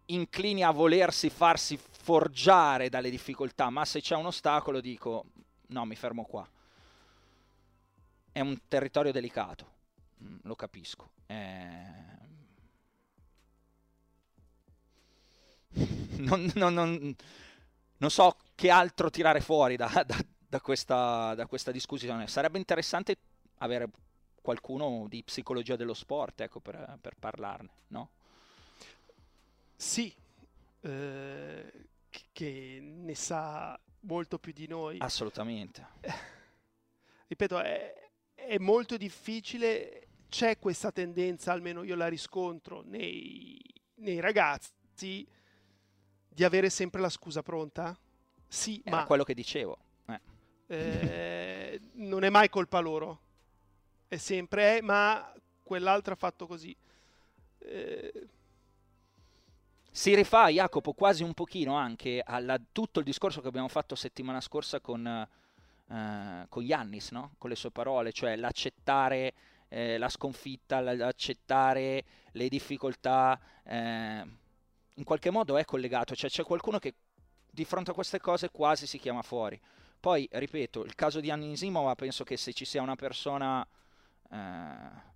inclini a volersi farsi forgiare dalle difficoltà, ma se c'è un ostacolo dico no, mi fermo qua. È un territorio delicato, mm, lo capisco. Eh... Non, non, non, non, so che altro tirare fuori da, da, da, questa, da questa discussione. Sarebbe interessante avere qualcuno di psicologia dello sport ecco, per, per parlarne, no? Sì, eh, che ne sa molto più di noi. Assolutamente. ripeto, è, è, molto difficile, c'è questa tendenza, almeno io la riscontro nei, nei ragazzi, di avere sempre la scusa pronta. Sì, Era ma... quello che dicevo. Eh. Eh, non è mai colpa loro. È sempre, eh, ma quell'altro ha fatto così. Eh, si rifà Jacopo quasi un pochino anche a tutto il discorso che abbiamo fatto settimana scorsa con, eh, con Yannis, no? con le sue parole, cioè l'accettare eh, la sconfitta, l'accettare le difficoltà, eh, in qualche modo è collegato, cioè c'è qualcuno che di fronte a queste cose quasi si chiama fuori. Poi, ripeto, il caso di Anisimova penso che se ci sia una persona eh,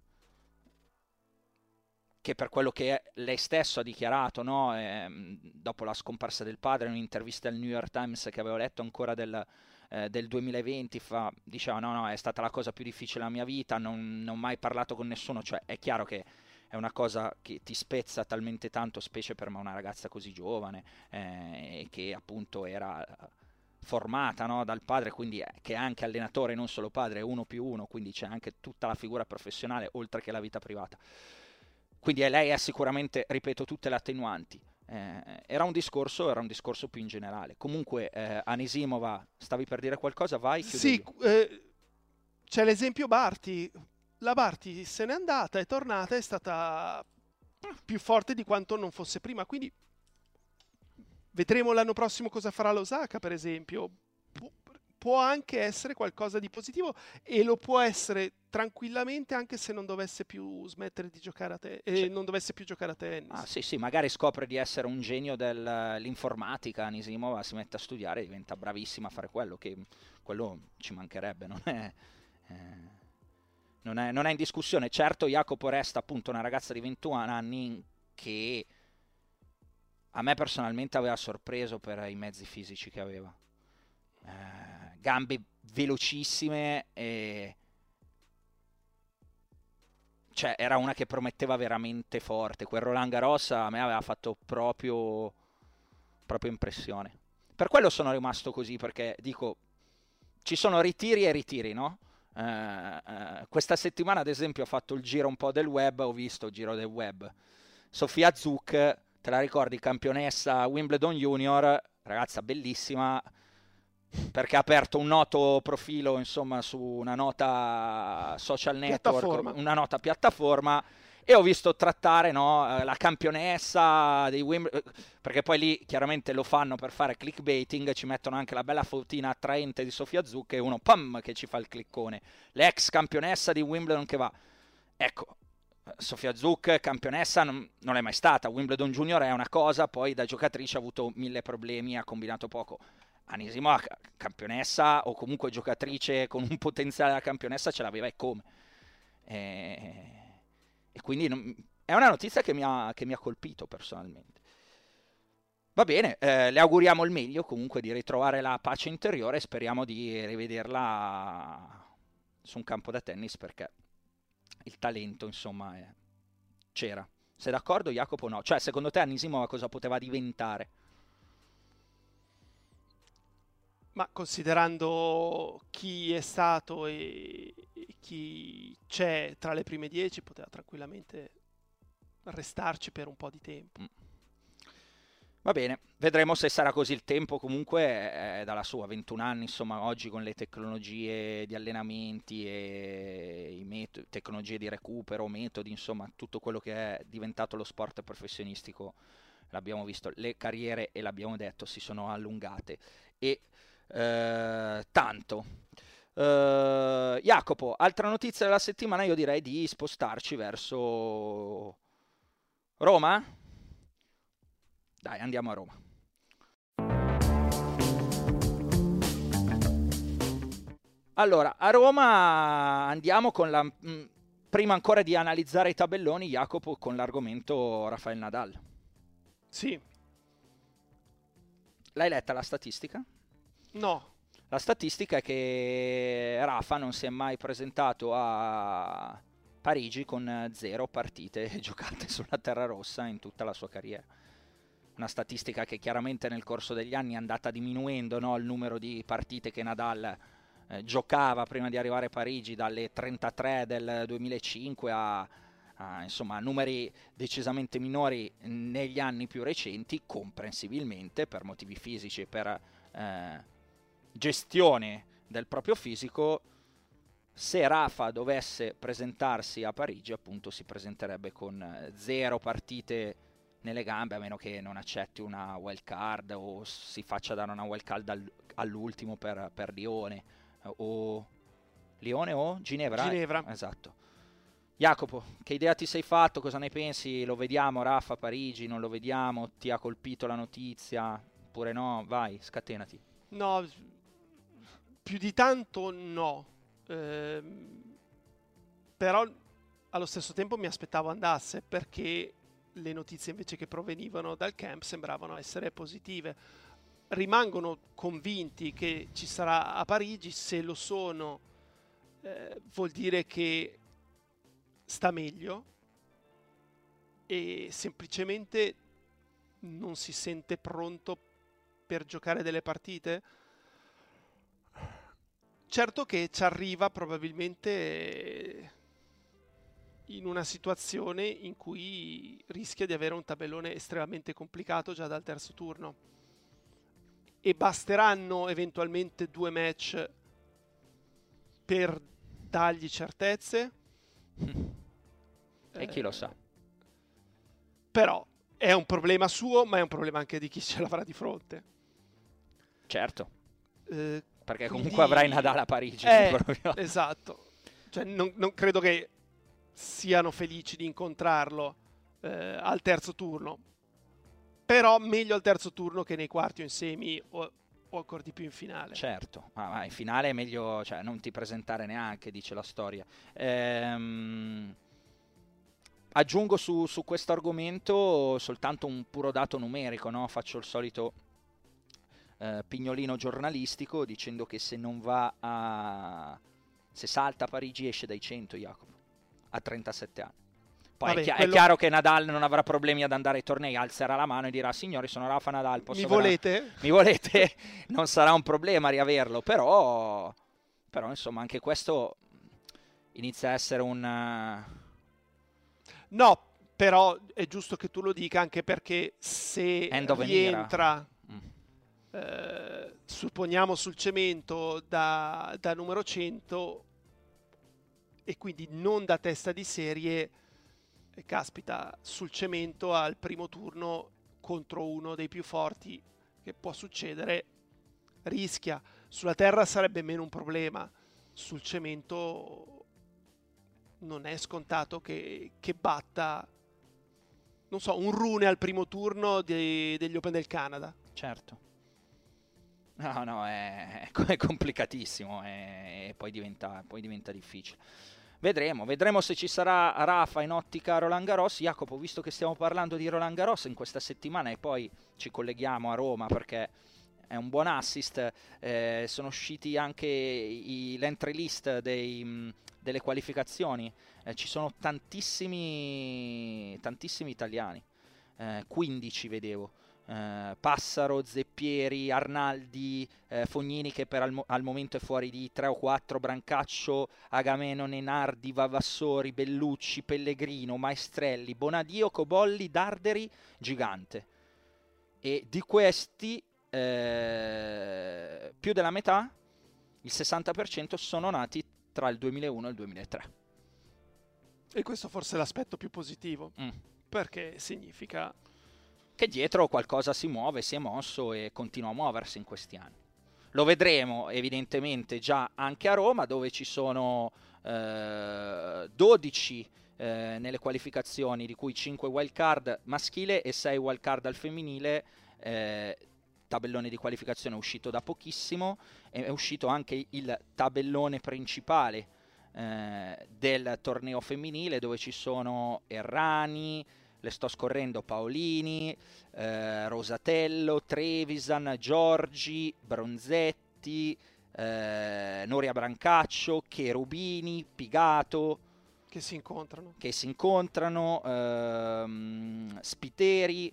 che per quello che lei stesso ha dichiarato no? eh, dopo la scomparsa del padre in un'intervista al New York Times che avevo letto ancora del, eh, del 2020 fa, diceva no no è stata la cosa più difficile della mia vita non, non ho mai parlato con nessuno cioè è chiaro che è una cosa che ti spezza talmente tanto specie per una ragazza così giovane eh, che appunto era formata no, dal padre, quindi che è anche allenatore, non solo padre, è uno più uno, quindi c'è anche tutta la figura professionale oltre che la vita privata. Quindi lei ha sicuramente, ripeto, tutte le attenuanti. Eh, era un discorso, era un discorso più in generale. Comunque, eh, Anisimova, stavi per dire qualcosa? Vai. Sì, eh, c'è l'esempio Barti. La Barti se n'è andata, è tornata, è stata più forte di quanto non fosse prima. Quindi vedremo l'anno prossimo cosa farà l'Osaka, per esempio può anche essere qualcosa di positivo e lo può essere tranquillamente anche se non dovesse più smettere di giocare a te e cioè, non dovesse più giocare a tennis. Ah, sì, sì, magari scopre di essere un genio dell'informatica, Nisimova si mette a studiare e diventa bravissima a fare quello, che quello ci mancherebbe, non è, eh, non è, non è in discussione. Certo, Jacopo resta appunto una ragazza di 21 anni che a me personalmente aveva sorpreso per i mezzi fisici che aveva. Eh, gambe velocissime e cioè era una che prometteva veramente forte. Quel Roland Garros a me aveva fatto proprio proprio impressione. Per quello sono rimasto così perché dico ci sono ritiri e ritiri no? Uh, uh, questa settimana ad esempio ho fatto il giro un po' del web ho visto il giro del web. Sofia Zuc te la ricordi campionessa Wimbledon Junior ragazza bellissima perché ha aperto un noto profilo insomma su una nota social network, piattaforma. una nota piattaforma e ho visto trattare no, la campionessa dei Wimbledon, perché poi lì chiaramente lo fanno per fare clickbaiting, ci mettono anche la bella fotina attraente di Sofia Zucca e uno pam che ci fa il cliccone, l'ex campionessa di Wimbledon che va. Ecco, Sofia Zuc, campionessa, non, non, è mai stata. Wimbledon Junior è una cosa, poi da giocatrice ha avuto mille problemi, ha combinato poco. Anisimo campionessa o comunque giocatrice con un potenziale da campionessa ce l'aveva e come. E, e quindi non, è una notizia che mi, ha, che mi, ha, colpito personalmente. Va bene, eh, le auguriamo il meglio comunque di ritrovare la pace interiore e speriamo di rivederla su un campo da tennis perché il talento insomma è... c'era. Sei d'accordo Jacopo no? Cioè secondo te Anisimova cosa poteva diventare? Ma considerando chi è stato e, chi c'è tra le prime dieci, poteva tranquillamente restarci per un po' di tempo. Mm. Va bene, vedremo se sarà così il tempo, comunque è dalla sua, 21 anni, insomma oggi con le tecnologie di allenamenti e metodi, tecnologie di recupero, metodi, insomma tutto quello che è diventato lo sport professionistico, l'abbiamo visto, le carriere, e l'abbiamo detto, si sono allungate e eh, tanto. Uh, Jacopo, altra notizia della settimana, io direi di spostarci verso Roma. Dai, andiamo a Roma. Allora, a Roma andiamo con la... Mh, mm, prima ancora di analizzare i tabelloni, Jacopo, con l'argomento Rafael Nadal. Sì. L'hai letta la statistica? No. La statistica è che Rafa non si è mai presentato a Parigi con zero partite giocate sulla terra rossa in tutta la sua carriera. Una statistica che chiaramente nel corso degli anni è andata diminuendo no? il numero di partite che Nadal eh, giocava prima di arrivare a Parigi dalle 33 del 2005 a, a insomma, numeri decisamente minori negli anni più recenti, comprensibilmente per motivi fisici e per eh, gestione del proprio fisico, se Rafa dovesse presentarsi a Parigi, appunto si presenterebbe con eh, zero partite nelle gambe a meno che non accetti una wild card o si faccia dare una wild card all- all'ultimo per, per Lione eh, o Lione o Ginevra? Ginevra. Esatto. Jacopo, che idea ti sei fatto? Cosa ne pensi? Lo vediamo, Raffa, Parigi, non lo vediamo? Ti ha colpito la notizia? Oppure no? Vai, scatenati. No, più di tanto no. Eh, però allo stesso tempo mi aspettavo andasse perché le notizie invece che provenivano dal camp sembravano essere positive. Rimangono convinti che ci sarà a Parigi, se lo sono eh, vuol dire che sta meglio e semplicemente non si sente pronto per giocare delle partite. Certo che ci arriva probabilmente in una situazione in cui rischia di avere un tabellone estremamente complicato già dal terzo turno. E basteranno eventualmente due match per dargli certezze. E chi lo sa. Però è un problema suo, ma è un problema anche di chi ce l'avrà di fronte. Certo. Eh, Perché comunque avrai Nadal a Parigi. Eh, esatto. Cioè, non, non credo che siano felici di incontrarlo eh, al terzo turno. Però meglio al terzo turno che nei quarti o in semi o, o ancora di più in finale. Certo, ma, ma in finale è meglio cioè, non ti presentare neanche, dice la storia. Ehm, aggiungo su, su questo argomento soltanto un puro dato numerico, no? faccio il solito eh, pignolino giornalistico dicendo che se non va a... se salta a Parigi esce dai 100 Jacopo, a 37 anni. Poi Vabbè, è, chi- è quello- chiaro che Nadal non avrà problemi ad andare ai tornei, alzerà la mano e dirà signori sono Rafa Nadal, posso Mi volete? mi volete, non sarà un problema riaverlo, però, però insomma anche questo inizia a essere un... No, però è giusto che tu lo dica anche perché se an era. Eh, supponiamo sul cemento da, da numero 100 e quindi non da testa di serie, caspita, sul cemento al primo turno contro uno dei più forti che può succedere, rischia. Sulla terra sarebbe meno un problema, sul cemento non è scontato che, che batta, non so, un rune al primo turno dei- degli Open del Canada. certo. No, no, è, è complicatissimo e, poi, diventa, poi diventa difficile. Vedremo, vedremo se ci sarà Rafa in ottica Roland Garros. Jacopo, visto che stiamo parlando di Roland Garros in questa settimana e poi ci colleghiamo a Roma perché è un buon assist, eh, sono usciti anche i, l'entry list dei, mh, delle qualificazioni, Eh, ci sono tantissimi, tantissimi italiani, Eh, 15 vedevo. Eh, Passaro, Zeppieri, Arnaldi, eh, Fognini che per al, mo- al momento è fuori di 3 o 4, Brancaccio, Agamennone, Nardi, Vavassori, Bellucci, Pellegrino, Maestrelli, Bonadio, Cobolli, Darderi, Gigante. E di questi eh, più della metà, il 60% sono nati tra il 2001 e il 2003. E questo forse è l'aspetto più positivo, Mm. perché significa che dietro qualcosa si muove, si è mosso e continua a muoversi in questi anni. Lo vedremo evidentemente già anche a Roma dove ci sono eh, 12 eh, nelle qualificazioni di cui 5 wild card maschile e 6 wild card al femminile. eh, tabellone di qualificazione uscito da pochissimo è uscito anche il tabellone principale eh, del torneo femminile dove ci sono Errani, le sto scorrendo Paolini, eh, Rosatello, Trevisan, Giorgi, Bronzetti, eh, Noria Brancaccio, Cherubini, Pigato che si incontrano. che si incontrano, ehm, Spiteri,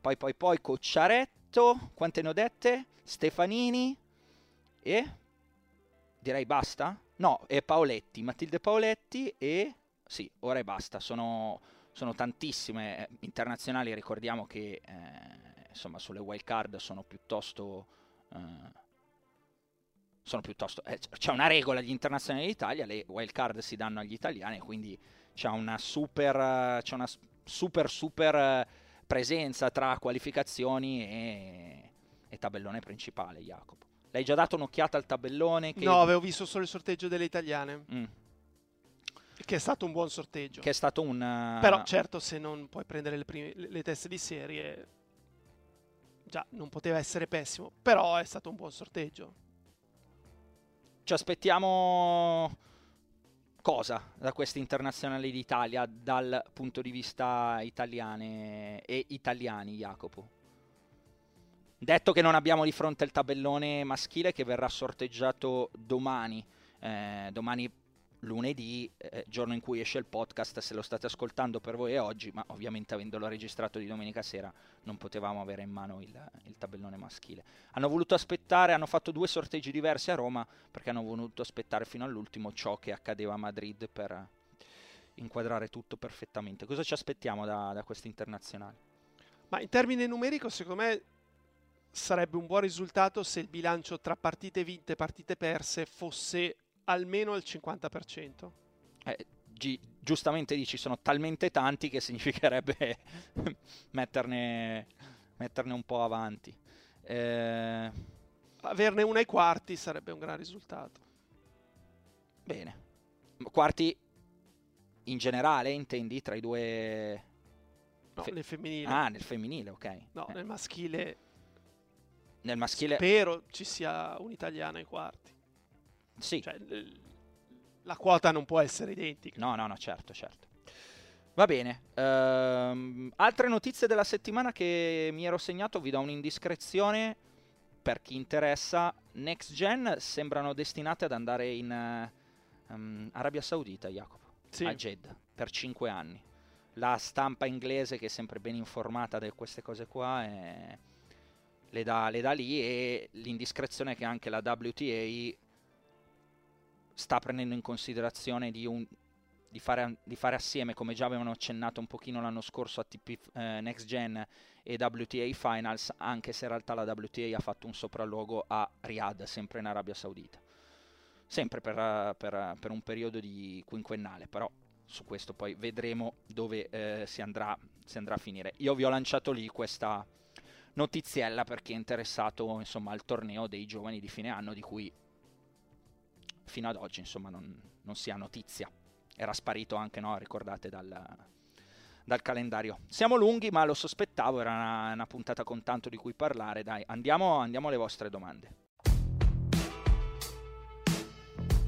poi poi poi Cocciaretto, quante ne ho dette? Stefanini e direi basta? No, e Paoletti, Matilde Paoletti e sì, ora e basta, sono, sono tantissime eh, internazionali, ricordiamo che eh, insomma sulle wild card sono piuttosto eh, sono piuttosto eh, c'è una regola agli internazionali d'Italia, le wild card si danno agli italiani, quindi c'è una super c'è una super super eh, presenza tra qualificazioni e, e tabellone principale, Jacopo. L'hai già dato un'occhiata al tabellone? Che... No, avevo visto solo il sorteggio delle italiane. Mm. Che è stato un buon sorteggio. Che è stato un... uh, Però certo, se non puoi prendere le, prime- le- teste di serie, già non poteva essere pessimo. Però è stato un buon sorteggio. Ci aspettiamo cosa da queste internazionali d'Italia dal punto di vista italiane e italiani, Jacopo? Detto che non abbiamo di fronte il tabellone maschile che verrà sorteggiato domani, eh, domani lunedì, eh, giorno in cui esce il podcast, se lo state ascoltando per voi è oggi, ma ovviamente avendolo registrato di domenica sera non potevamo avere in mano il, il tabellone maschile. Hanno voluto aspettare, hanno fatto due sorteggi diversi a Roma perché hanno voluto aspettare fino all'ultimo ciò che accadeva a Madrid per inquadrare tutto perfettamente. Cosa ci aspettiamo da, da questa internazionale? Ma in termini numerico, secondo me sarebbe un buon risultato se il bilancio tra partite vinte e partite perse fosse almeno al 50%. Eh, gi- giustamente dici sono talmente tanti che significherebbe metterne, metterne un po' avanti. Eh, Averne una ai quarti sarebbe un gran risultato. bene. Quarti in generale, intendi, tra i due... No, Fe- nel femminile. Ah, nel femminile, ok. no, Eh, nel maschile nel maschile... spero ci sia un'italiana ai quarti. Sì, Cioè, la quota non può essere identica. No, no, no, certo, certo. Va bene. ehm, altre notizie della settimana che mi ero segnato, vi do un'indiscrezione per chi interessa. Next Gen sembrano destinate ad andare in ehm, Arabia Saudita, Jacopo, Sì. a Jeddah, per 5 anni. La stampa inglese, che è sempre ben informata di queste cose qua, eh, le, dà, le dà lì e l'indiscrezione è che anche la WTA sta prendendo in considerazione di, un- di fare, di fare assieme, come già avevano accennato un pochino l'anno scorso, ATP eh, Next Gen e WTA Finals, anche se in realtà la WTA ha fatto un sopralluogo a Riyadh, sempre in Arabia Saudita. Sempre per, per, per un periodo di quinquennale, però su questo poi vedremo dove eh, si, andrà, si andrà a finire. Io vi ho lanciato lì questa notiziella per chi è interessato insomma, al torneo dei giovani di fine anno di cui fino ad oggi insomma non, non si ha notizia. Era sparito anche, no? Ricordate dal, dal calendario. Siamo lunghi, ma lo sospettavo, era una, una puntata con tanto di cui parlare. Dai, andiamo, andiamo alle vostre domande.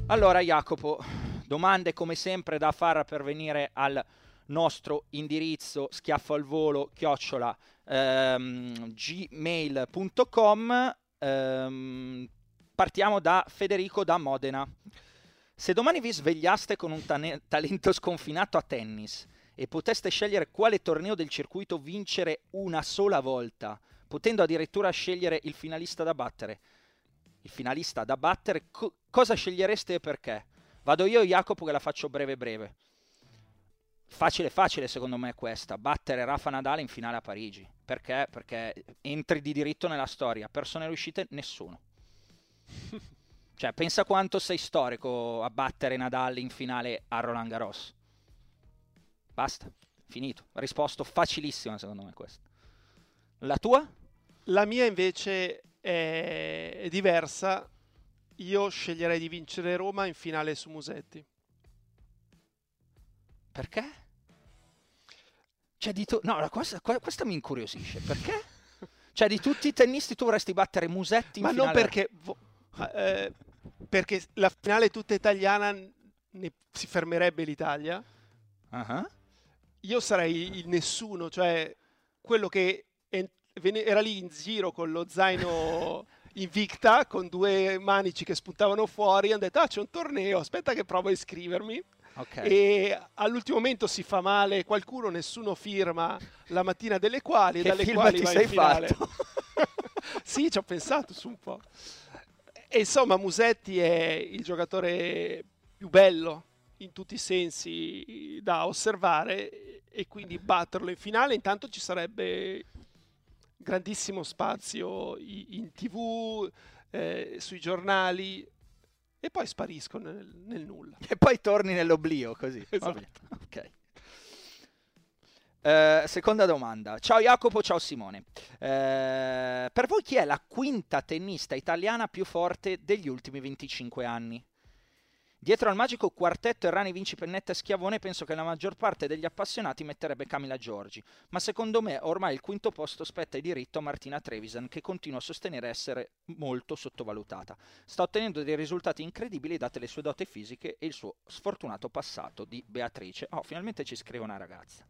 Allora, Jacopo, domande come sempre da far pervenire al nostro indirizzo schiaffo al volo chiocciola ehm, gmail.com Ehm, partiamo da Federico da Modena se domani vi svegliaste con un tane- talento sconfinato a tennis e poteste scegliere quale torneo del circuito vincere una sola volta potendo addirittura scegliere il finalista da battere il finalista da battere co- cosa scegliereste e perché vado io Jacopo che la faccio breve breve Facile, facile secondo me questa, battere Rafa Nadal in finale a Parigi. Perché? Perché entri di diritto nella storia. Persone riuscite? Nessuno. Cioè, pensa quanto sei storico a battere Nadal in finale a Roland Garros. Basta, finito. Risposto facilissima secondo me questa. La tua? La mia invece è, diversa. Io sceglierei di vincere Roma in finale su Musetti. Perché? Cioè, di tu... No, la cosa- que- questa mi incuriosisce. Perché? Cioè, di tutti i tennisti tu vorresti battere Musetti in Ma non finale? perché, vo- eh, perché la finale tutta italiana ne si fermerebbe l'Italia. Ah, Io sarei il nessuno, cioè quello che era lì in giro con lo zaino invicta, con due manici che spuntavano fuori, hanno detto ah c'è un torneo, aspetta che provo a iscrivermi. Ok. E all'ultimo momento si fa male qualcuno, nessuno firma la mattina delle quali, Che dalle quali ti sei in finale. fatto? sì, ci ho pensato su un po'. E insomma, Musetti è il giocatore più bello in tutti i sensi da osservare e quindi batterlo in finale intanto ci sarebbe grandissimo spazio in tv, eh, sui giornali e poi spariscono nel, nel nulla. E poi torni nell'oblio così. Esatto. Ok. Uh, seconda domanda. Ciao Jacopo, ciao Simone. Uh, per voi chi è la quinta tennista italiana più forte degli ultimi 25 anni? Dietro al magico quartetto Errani, Vinci, Pennetta e Schiavone penso che la maggior parte degli appassionati metterebbe Camila Giorgi, ma secondo me ormai il quinto posto spetta di diritto a Martina Trevisan che continua a sostenere essere molto sottovalutata. Sta ottenendo dei risultati incredibili date le sue dote fisiche e il suo sfortunato passato di Beatrice. Oh, finalmente ci scrive una ragazza.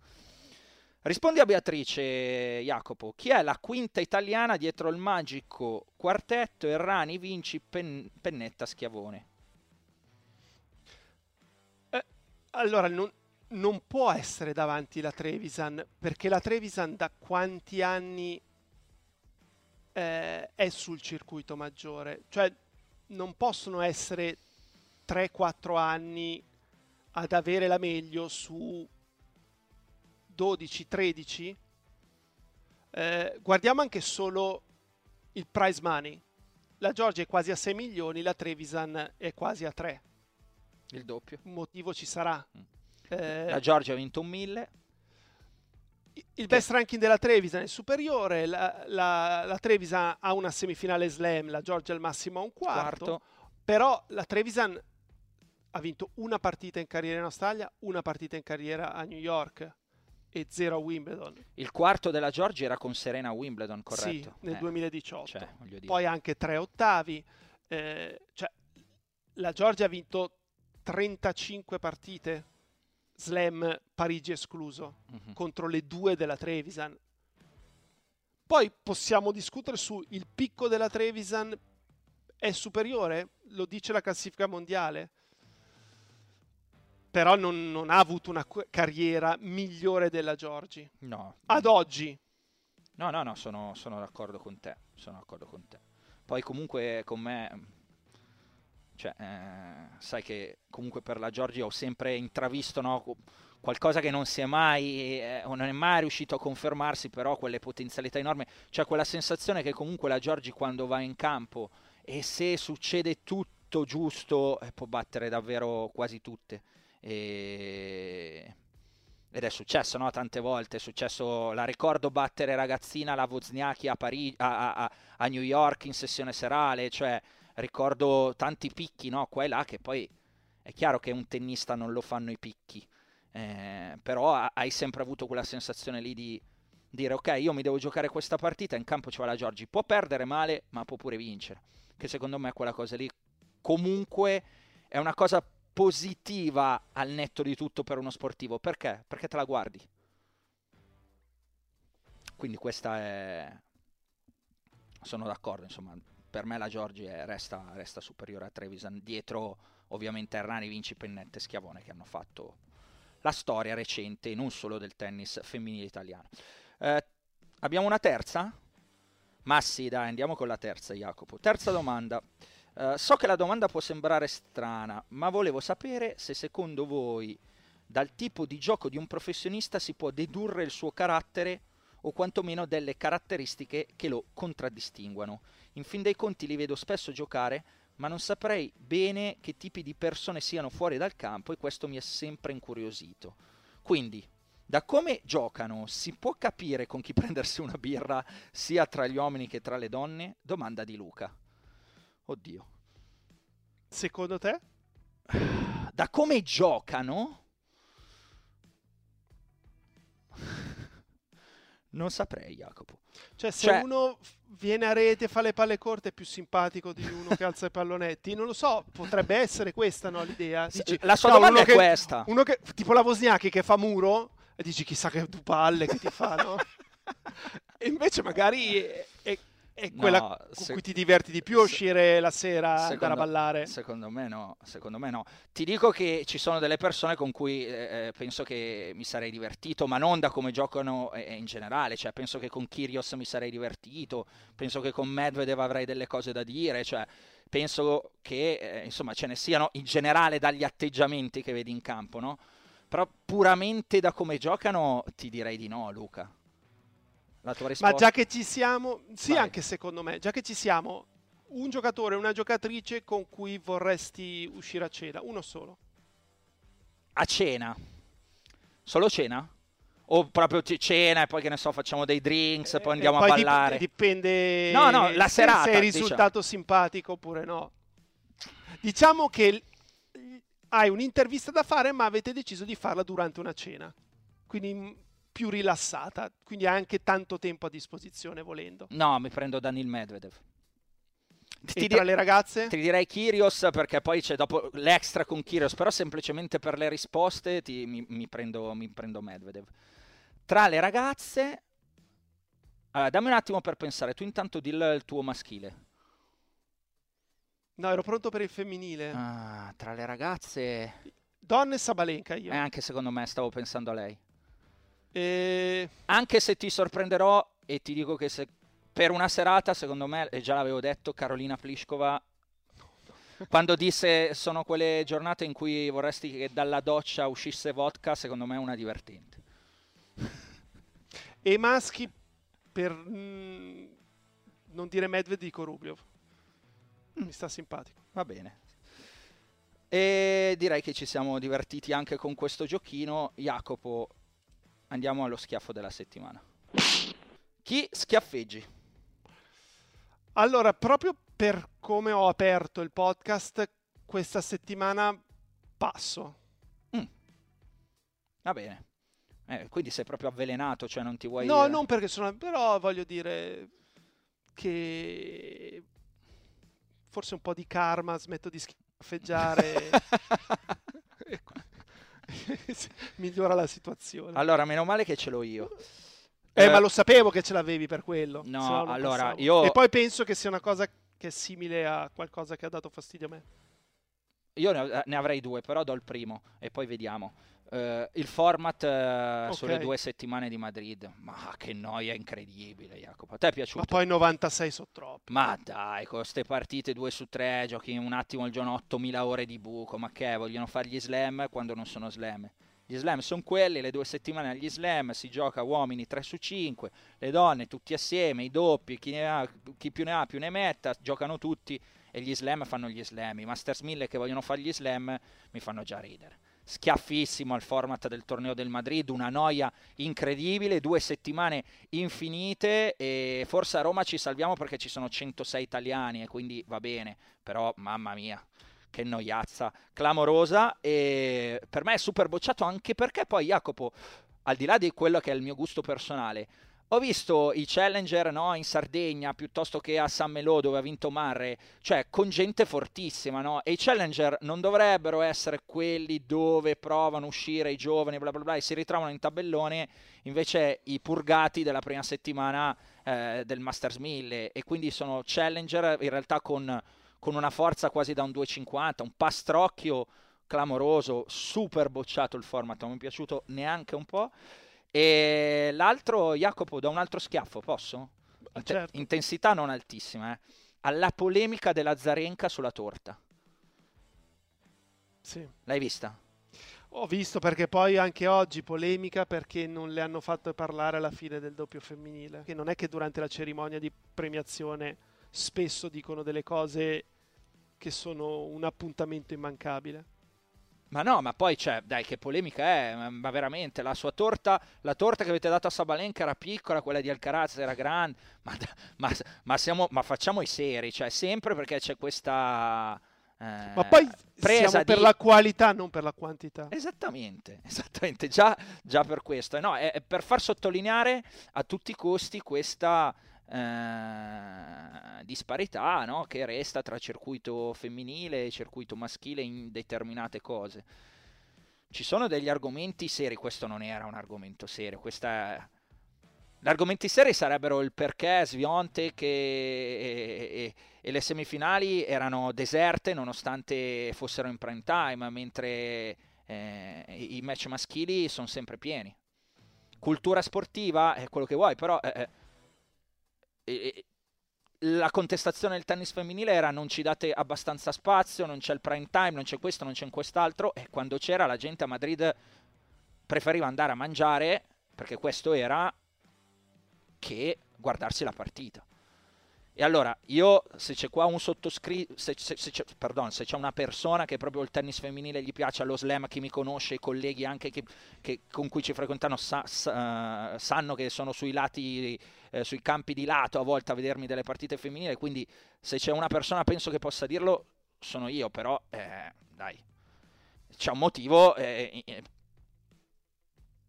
Rispondi a Beatrice Jacopo, chi è la quinta italiana dietro il magico quartetto Errani, Vinci, Pen- Pennetta, Schiavone? Allora, non, non può essere davanti la Trevisan, perché la Trevisan da quanti anni eh, è sul circuito maggiore? Cioè, non possono essere 3-4 anni ad avere la meglio su 12-13? Eh, guardiamo anche solo il prize money. La Georgia è quasi a 6 milioni, la Trevisan è quasi a 3. Il doppio. Un motivo ci sarà. Mm. Eh, la Georgia ha vinto un 1000. Il best ranking della Trevisan è superiore, la, la, la, Trevisan ha una semifinale slam, la Georgia al massimo a un quarto, quarto. però la Trevisan ha vinto una partita in carriera in Australia, una partita in carriera a New York e zero a Wimbledon. Il quarto della Georgia era con Serena a Wimbledon, corretto? Sì, nel eh. 2018. Cioè, Poi anche tre ottavi. Eh, cioè, la Georgia ha vinto 35 partite, slam Parigi escluso, uh-huh. contro le due della Trevisan. Poi possiamo discutere su il picco della Trevisan è superiore, lo dice la classifica mondiale, però non, non ha avuto una carriera migliore della Giorgi. No. Ad oggi. No, no, no, sono, sono d'accordo con te. Sono d'accordo con te. Poi comunque con me cioè, eh, sai che comunque per la Giorgia ho sempre intravisto no, qualcosa che non si è mai eh, non è mai riuscito a confermarsi, però quelle potenzialità enormi, cioè quella sensazione che comunque la Giorgi quando va in campo e se succede tutto giusto eh, può battere davvero quasi tutte. E... Ed è successo no? tante volte, è successo, la ricordo battere ragazzina la Wozniacki a, Parigi, a, a, a New York in sessione serale, cioè ricordo tanti picchi, no? Qua e là, che poi è chiaro che un tennista non lo fanno i picchi, eh, però hai sempre avuto quella sensazione lì di dire ok, io mi devo giocare questa partita, in campo ci va la Giorgi, può perdere male, ma può pure vincere, che secondo me quella cosa lì comunque è una cosa positiva al netto di tutto per uno sportivo, perché? Perché te la guardi. Quindi questa è... Sono d'accordo, insomma, per me la Giorgi resta, resta, superiore a Trevisan, dietro ovviamente Errani, Vinci, Pennette e Schiavone che hanno fatto la storia recente non solo del tennis femminile italiano. Eh, abbiamo una terza? Ma sì, dai, andiamo con la terza, Jacopo. Terza domanda. Uh, so che la domanda può sembrare strana, ma volevo sapere se secondo voi dal tipo di gioco di un professionista si può dedurre il suo carattere o quantomeno delle caratteristiche che lo contraddistinguano. In fin dei conti li vedo spesso giocare, ma non saprei bene che tipi di persone siano fuori dal campo e questo mi è sempre incuriosito. Quindi, da come giocano si può capire con chi prendersi una birra sia tra gli uomini che tra le donne? Domanda di Luca. Oddio. Secondo te? Da come giocano? Non saprei, Jacopo. Cioè, se cioè... uno viene a rete e fa le palle corte è più simpatico di uno che alza i pallonetti, non lo so, potrebbe essere questa no, l'idea. Dici, la sua no, domanda è che, questa. Uno che, tipo la Wozniacki che fa muro e dici chissà che due palle che ti fa, no? e invece magari è, quella no, con se, cui ti diverti di più a uscire la sera secondo, andare a ballare? Secondo me no, secondo me no. Ti dico che ci sono delle persone con cui eh, eh penso che mi sarei divertito, ma non da come giocano eh, in generale, cioè penso che con Kyrgios mi sarei divertito, penso che con Medvedev avrei delle cose da dire, cioè penso che eh, insomma ce ne siano in generale dagli atteggiamenti che vedi in campo, no? Però puramente da come giocano ti direi di no, Luca. Ma già che ci siamo, sì, Vai. anche secondo me, già che ci siamo, un giocatore e una giocatrice con cui vorresti uscire a cena, uno solo. A cena? Solo cena? o proprio cena e poi che ne so facciamo dei drinks e poi Eh, andiamo poi a ballare. dipende No, no, la se serata, sei diciamo. risultato simpatico oppure no. Diciamo che hai un'intervista da fare, ma avete deciso di farla durante una cena. Quindi mm, più rilassata, quindi hai anche tanto tempo a disposizione volendo. No, mi prendo Danil Medvedev. E tra le ragazze? Ti direi Kyrios perché poi c'è dopo l'extra con Kyrios, però semplicemente per le risposte ti- mi, mi prendo, mi prendo Medvedev. Tra le ragazze, allora, dammi un attimo per pensare, tu intanto dillo il tuo maschile. No, ero pronto per il femminile. Ah, tra le ragazze, Donne e Sabalenka io. eh, anche secondo me stavo pensando a lei. E- Anche se ti sorprenderò e ti dico che se per una serata, secondo me, e già l'avevo detto, Carolina Pliskova, quando disse sono quelle giornate in cui vorresti che dalla doccia uscisse vodka, secondo me è una divertente. E i maschi, per mm, non dire Medved, dico Rublev. Mi sta simpatico. Va bene. E direi che ci siamo divertiti anche con questo giochino. Jacopo, andiamo allo schiaffo della settimana. Chi schiaffeggi? Allora, proprio per come ho aperto il podcast, questa settimana passo. Va bene. Eh, quindi sei proprio avvelenato, cioè non ti vuoi... No, eh, non perché sono... però voglio dire che forse un po' di karma, smetto di schiaffeggiare. Migliora la situazione. Allora, meno male che ce l'ho io. Eh, Eh, ma lo sapevo che ce l'avevi per quello. No, allora, passavo. io- E poi penso che sia una cosa che è simile a qualcosa che ha dato fastidio a me. Io ne, ne avrei due, però do il primo e poi vediamo. Eh, il format eh, sulle Ok. due settimane di Madrid. Ma che noia incredibile, Jacopo. A te è piaciuto? Ma poi 96 sono troppi. Ma dai, con queste partite 2 su 3, giochi un attimo il giorno 8000 ore di buco, ma che vogliono fare gli slam quando non sono slam? Gli slam sono quelli, le due settimane agli slam si gioca uomini 3 su 5, le donne tutti assieme, i doppi, chi, ne ha, chi più ne ha più ne metta, giocano tutti e gli slam fanno gli slam. I Masters 1000 che vogliono fare gli slam mi fanno già ridere. Schiaffissimo al format del torneo del Madrid, una noia incredibile, due settimane infinite e forse a Roma ci salviamo perché ci sono 106 italiani e quindi va bene, però mamma mia, che noiazza clamorosa e per me è super bocciato anche perché poi Jacopo, al di là di quello che è il mio gusto personale, ho visto i challenger no, in Sardegna piuttosto che a San Melò dove ha vinto Marre, cioè con gente fortissima, no? E i challenger non dovrebbero essere quelli dove provano a uscire i giovani, bla bla bla, e si ritrovano in tabellone, invece i purgati della prima settimana eh, del Masters 1000 e quindi sono challenger in realtà con, con una forza quasi da un 2,50, un pastrocchio clamoroso, super bocciato il format, non mi è piaciuto neanche un po'. E l'altro, Jacopo, da un altro schiaffo, posso? Inte- certo. Intensità non altissima, eh. Alla polemica della Zarenka sulla torta. Sì. L'hai vista? Ho visto perché poi anche oggi polemica perché non le hanno fatto parlare alla fine del doppio femminile. Che non è che durante la cerimonia di premiazione spesso dicono delle cose che sono un appuntamento immancabile. Ma no, ma poi c'è, dai, che polemica è, ma- veramente, la sua torta, la torta che avete dato a Sabalenka era piccola, quella di Alcaraz era grande, ma, ma- ma siamo, ma facciamo i seri, cioè sempre perché c'è questa... eh, Ma poi presa siamo per di- la qualità, non per la quantità. Esattamente, esattamente, già, già per questo. E No, è, è per far sottolineare a tutti i costi questa eh, disparità no, che resta tra circuito femminile e circuito maschile in determinate cose. Ci sono degli argomenti seri, questo non era un argomento serio, questa. Gli argomenti seri sarebbero il perché Sviontek e, e- e le semifinali erano deserte nonostante fossero in prime time, mentre eh, i match maschili sono sempre pieni. Cultura sportiva è quello che vuoi, però eh, eh, eh, la contestazione del tennis femminile era non ci date abbastanza spazio, non c'è il prime time, non c'è questo, non c'è quest'altro, e quando c'era la gente a Madrid preferiva andare a mangiare, perché questo era, che guardarsi la partita. E allora, io, se c'è qua un sottoscritto, se, se, se, c'è, pardon, se c'è una persona che proprio il tennis femminile gli piace, allo slam, chi mi conosce, i colleghi anche che, che con cui ci frequentano sa, sa, uh, sanno che sono sui lati, eh, sui campi di lato a volte a vedermi delle partite femminili, quindi se c'è una persona penso che possa dirlo, sono io, però eh, dai, c'è un motivo eh,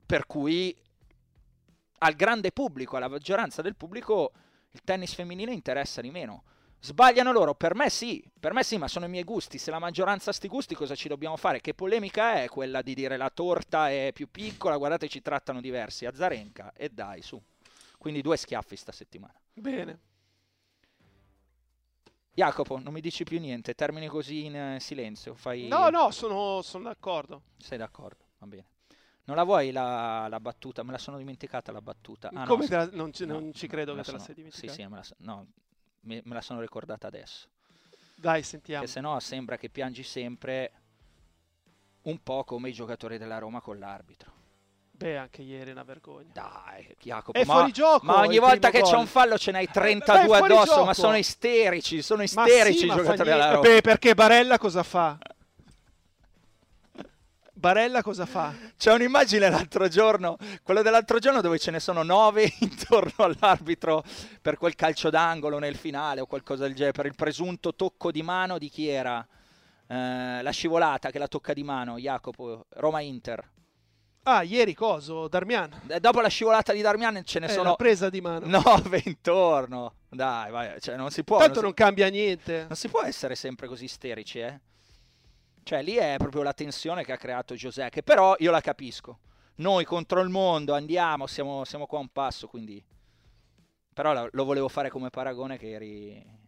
per cui al grande pubblico, alla maggioranza del pubblico il tennis femminile interessa di meno. Sbagliano loro? Per me sì, per me sì, ma sono i miei gusti. Se la maggioranza ha sti gusti, cosa ci dobbiamo fare? Che polemica è quella di dire la torta è più piccola? Guardate, ci trattano diversi. Azzarenka e dai, su. Quindi due schiaffi sta settimana. Bene. Jacopo, non mi dici più niente, termini così in eh, silenzio. Fai... No, no, sono, sono d'accordo. Sei d'accordo, va bene. Non la vuoi la, la, battuta? Me la sono dimenticata la battuta. Ah, Come no, la, non, ci, no, non, ci, credo che te sono, la sei dimenticata. Sì, sì, me la, no, me, me la sono ricordata adesso. Dai, sentiamo. Che se no sembra che piangi sempre un po' come i giocatori della Roma con l'arbitro. Beh, anche ieri è una vergogna. Dai, Jacopo. È ma, fuori gioco. Ma ogni volta che gol. c'è un fallo ce n'hai 32 Beh, addosso. Gioco. Ma sono isterici. Sono isterici sì, i giocatori della Roma. Beh, perché Barella cosa fa? Barella cosa fa? C'è un'immagine l'altro giorno, quello dell'altro giorno dove ce ne sono nove intorno all'arbitro per quel calcio d'angolo nel finale o qualcosa del genere, per il presunto tocco di mano di chi era? Eh, la scivolata che la tocca di mano, Jacopo, Roma-Inter. Ah, ieri coso, Darmian. Eh, dopo la scivolata di Darmian ce ne eh, sono... presa di mano. Nove intorno. Dai, vai, cioè non si può... Tanto non, non si... cambia niente. Non si può essere sempre così isterici, eh? Cioè lì è proprio la tensione che ha creato Giuseppe, che però io la capisco. Noi contro il mondo andiamo, siamo, siamo qua a un passo, quindi... Però lo, volevo fare come paragone che eri...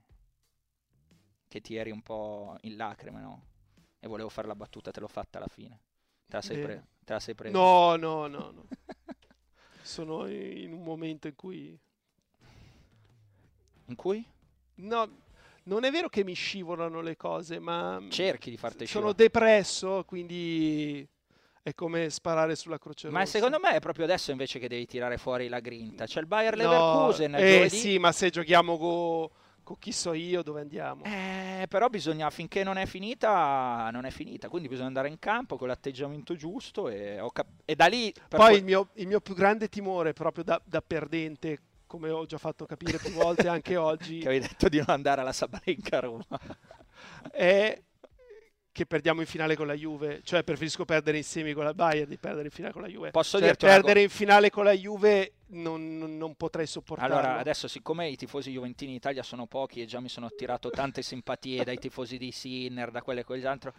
che ti eri un po' in lacrime, no? E volevo fare la battuta, te l'ho fatta alla fine. Te la sei, pre- te la sei presa? No, no, no, no. Sono in un momento in cui... In cui? No, non è vero che mi scivolano le cose, ma cerchi di farti Sono depresso, quindi è come sparare sulla croce rossa. Ma secondo me è proprio adesso invece che devi tirare fuori la grinta. C'è il Bayer Leverkusen. No, eh giovedì... sì, ma se giochiamo con co chi so io dove andiamo? Eh, però bisogna, finché non è finita, non è finita. Quindi bisogna andare in campo con l'atteggiamento giusto e, cap- e da lì... Poi poi... Il, mio, il mio più grande timore proprio da, da perdente come ho già fatto capire più volte anche oggi. che avevi detto di non andare alla Sabalenka a Roma. è che perdiamo in finale con la Juve, cioè preferisco perdere in semi con la Bayern di perdere in finale con la Juve. Posso cioè, dirti perdere in finale con la Juve non, non, non, potrei sopportarlo. Allora, adesso siccome i tifosi juventini in Italia sono pochi e già mi sono attirato tante simpatie dai tifosi di Sinner, da quelle e quell'altro,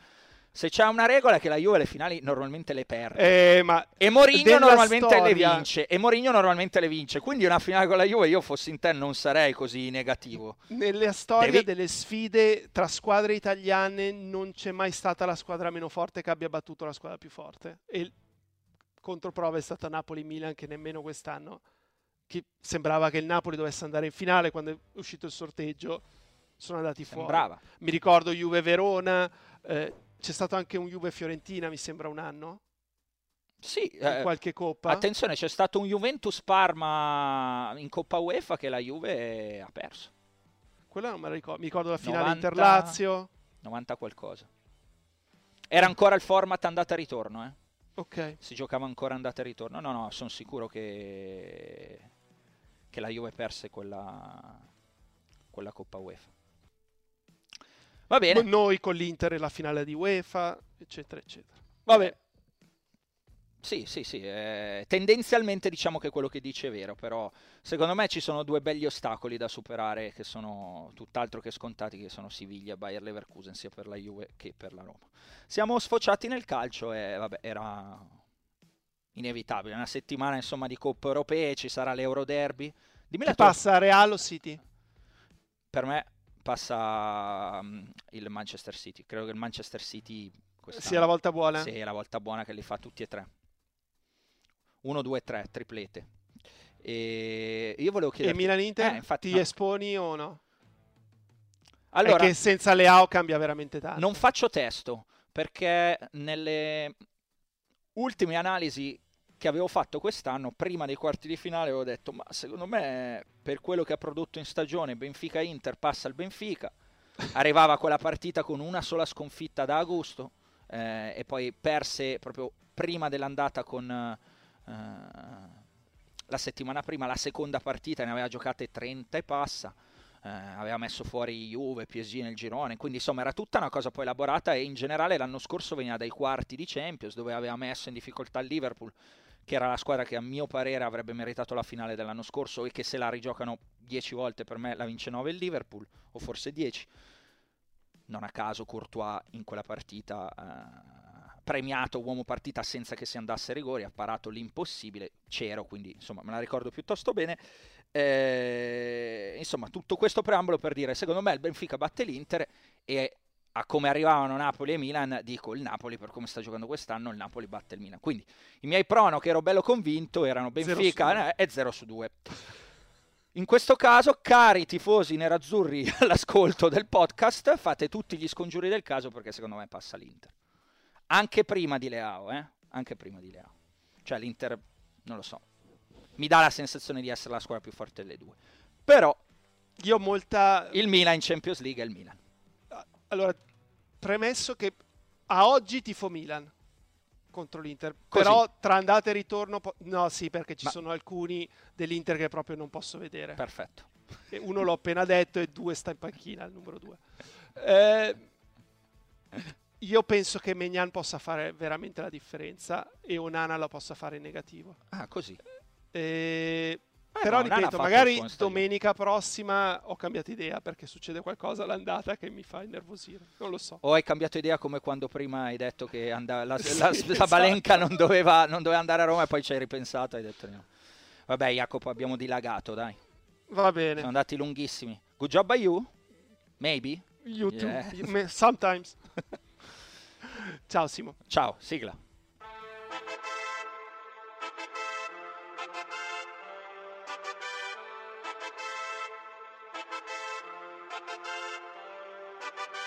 se c'è una regola è che la Juve le finali normalmente le perde. Eh, ma e Mourinho normalmente storia... le vince. E Mourinho normalmente le vince. Quindi una finale con la Juve io fossi in te non sarei così negativo. Nella storia Devi... delle sfide tra squadre italiane non c'è mai stata la squadra meno forte che abbia battuto la squadra più forte. E controprova è stata Napoli-Milan che nemmeno quest'anno che sembrava che il Napoli dovesse andare in finale quando è uscito il sorteggio sono andati sembrava. fuori. Mi ricordo Juve-Verona eh, c'è stato anche un Juve-Fiorentina, mi sembra un anno. Sì, in eh, qualche coppa. Attenzione, c'è stato un Juventus-Parma in Coppa UEFA che la Juve ha perso. Quella non me la ricordo. Mi ricordo la finale 90, Inter-Lazio. 90 qualcosa. Era ancora il format andata e ritorno, eh? Ok. Si giocava ancora andata e ritorno. No, no, sono sicuro che, che la Juve perse quella, quella Coppa UEFA. Va bene. Noi con l'Inter e la finale di UEFA, eccetera, eccetera. Vabbè. Sì, sì, sì, eh, tendenzialmente diciamo che quello che dice è vero, però secondo me ci sono due belli ostacoli da superare che sono tutt'altro che scontati, che sono Siviglia e Bayer Leverkusen, sia per la Juve che per la Roma. Siamo sfociati nel calcio e vabbè, era inevitabile, una settimana insomma di coppe europee, ci sarà l'Euro Derby. Dimmi Chi passa Real o City? Per me passa um, il Manchester City. Credo che il Manchester City sia la volta buona. Sì, è la volta buona che li fa tutti e tre. 1, 2, 3, triplete. E io volevo chiedere. E Milan Inter? Eh, infatti, ti no. esponi o no? Allora, è che senza Leao cambia veramente tanto. Non faccio testo perché nelle ultime analisi che avevo fatto quest'anno, prima dei quarti di finale avevo detto, ma secondo me per quello che ha prodotto in stagione Benfica-Inter passa il Benfica, arrivava quella partita con una sola sconfitta da agosto eh, e poi perse proprio prima dell'andata con eh, la settimana prima, la seconda partita ne aveva giocate 30 e passa. Eh, aveva messo fuori Juve, PSG nel girone, quindi insomma era tutta una cosa poi elaborata e in generale l'anno scorso veniva dai quarti di Champions dove aveva messo in difficoltà il Liverpool che era la squadra che a mio parere avrebbe meritato la finale dell'anno scorso e che se la rigiocano 10 volte per me la vince 9 il Liverpool, o forse 10. Non a caso Courtois in quella partita eh, premiato uomo partita senza che si andasse a rigori, ha parato l'impossibile, c'ero, quindi insomma me la ricordo piuttosto bene. Eh, insomma, tutto questo preambolo per dire, secondo me il Benfica batte l'Inter e a come arrivavano Napoli e Milan, dico il Napoli per come sta giocando quest'anno, il Napoli batte il Milan. Quindi i miei prono che ero bello convinto erano Benfica e 0 su 2. In questo caso, cari tifosi nerazzurri all'ascolto del podcast, fate tutti gli scongiuri del caso perché secondo me passa l'Inter. Anche prima di Leao, eh? Anche prima di Leao. Cioè l'Inter, non lo so, mi dà la sensazione di essere la squadra più forte delle due. Però io ho molta... Il Milan in Champions League è il Milan. Allora, premesso che a oggi tifo Milan contro l'Inter, Così. però tra andata e ritorno, po- no sì perché ci Ma... sono alcuni dell'Inter che proprio non posso vedere. Perfetto. E uno l'ho appena detto e due sta in panchina, il numero due. Eh, io penso che Megnan possa fare veramente la differenza e Onana la possa fare in negativo. Ah, così. Eh, Però no, ripeto, magari domenica prossima ho cambiato idea perché succede qualcosa all'andata che mi fa innervosire. Non lo so. O hai cambiato idea come quando prima hai detto che and- la, sì, la, esatto. la, Balenca non doveva, non doveva, andare a Roma e poi ci hai ripensato e hai detto no. Vabbè, Jacopo, abbiamo dilagato, dai. Va bene. Sono andati lunghissimi. Good job by you? Maybe? You yeah. too. Sometimes. Ciao Simo. Ciao, sigla.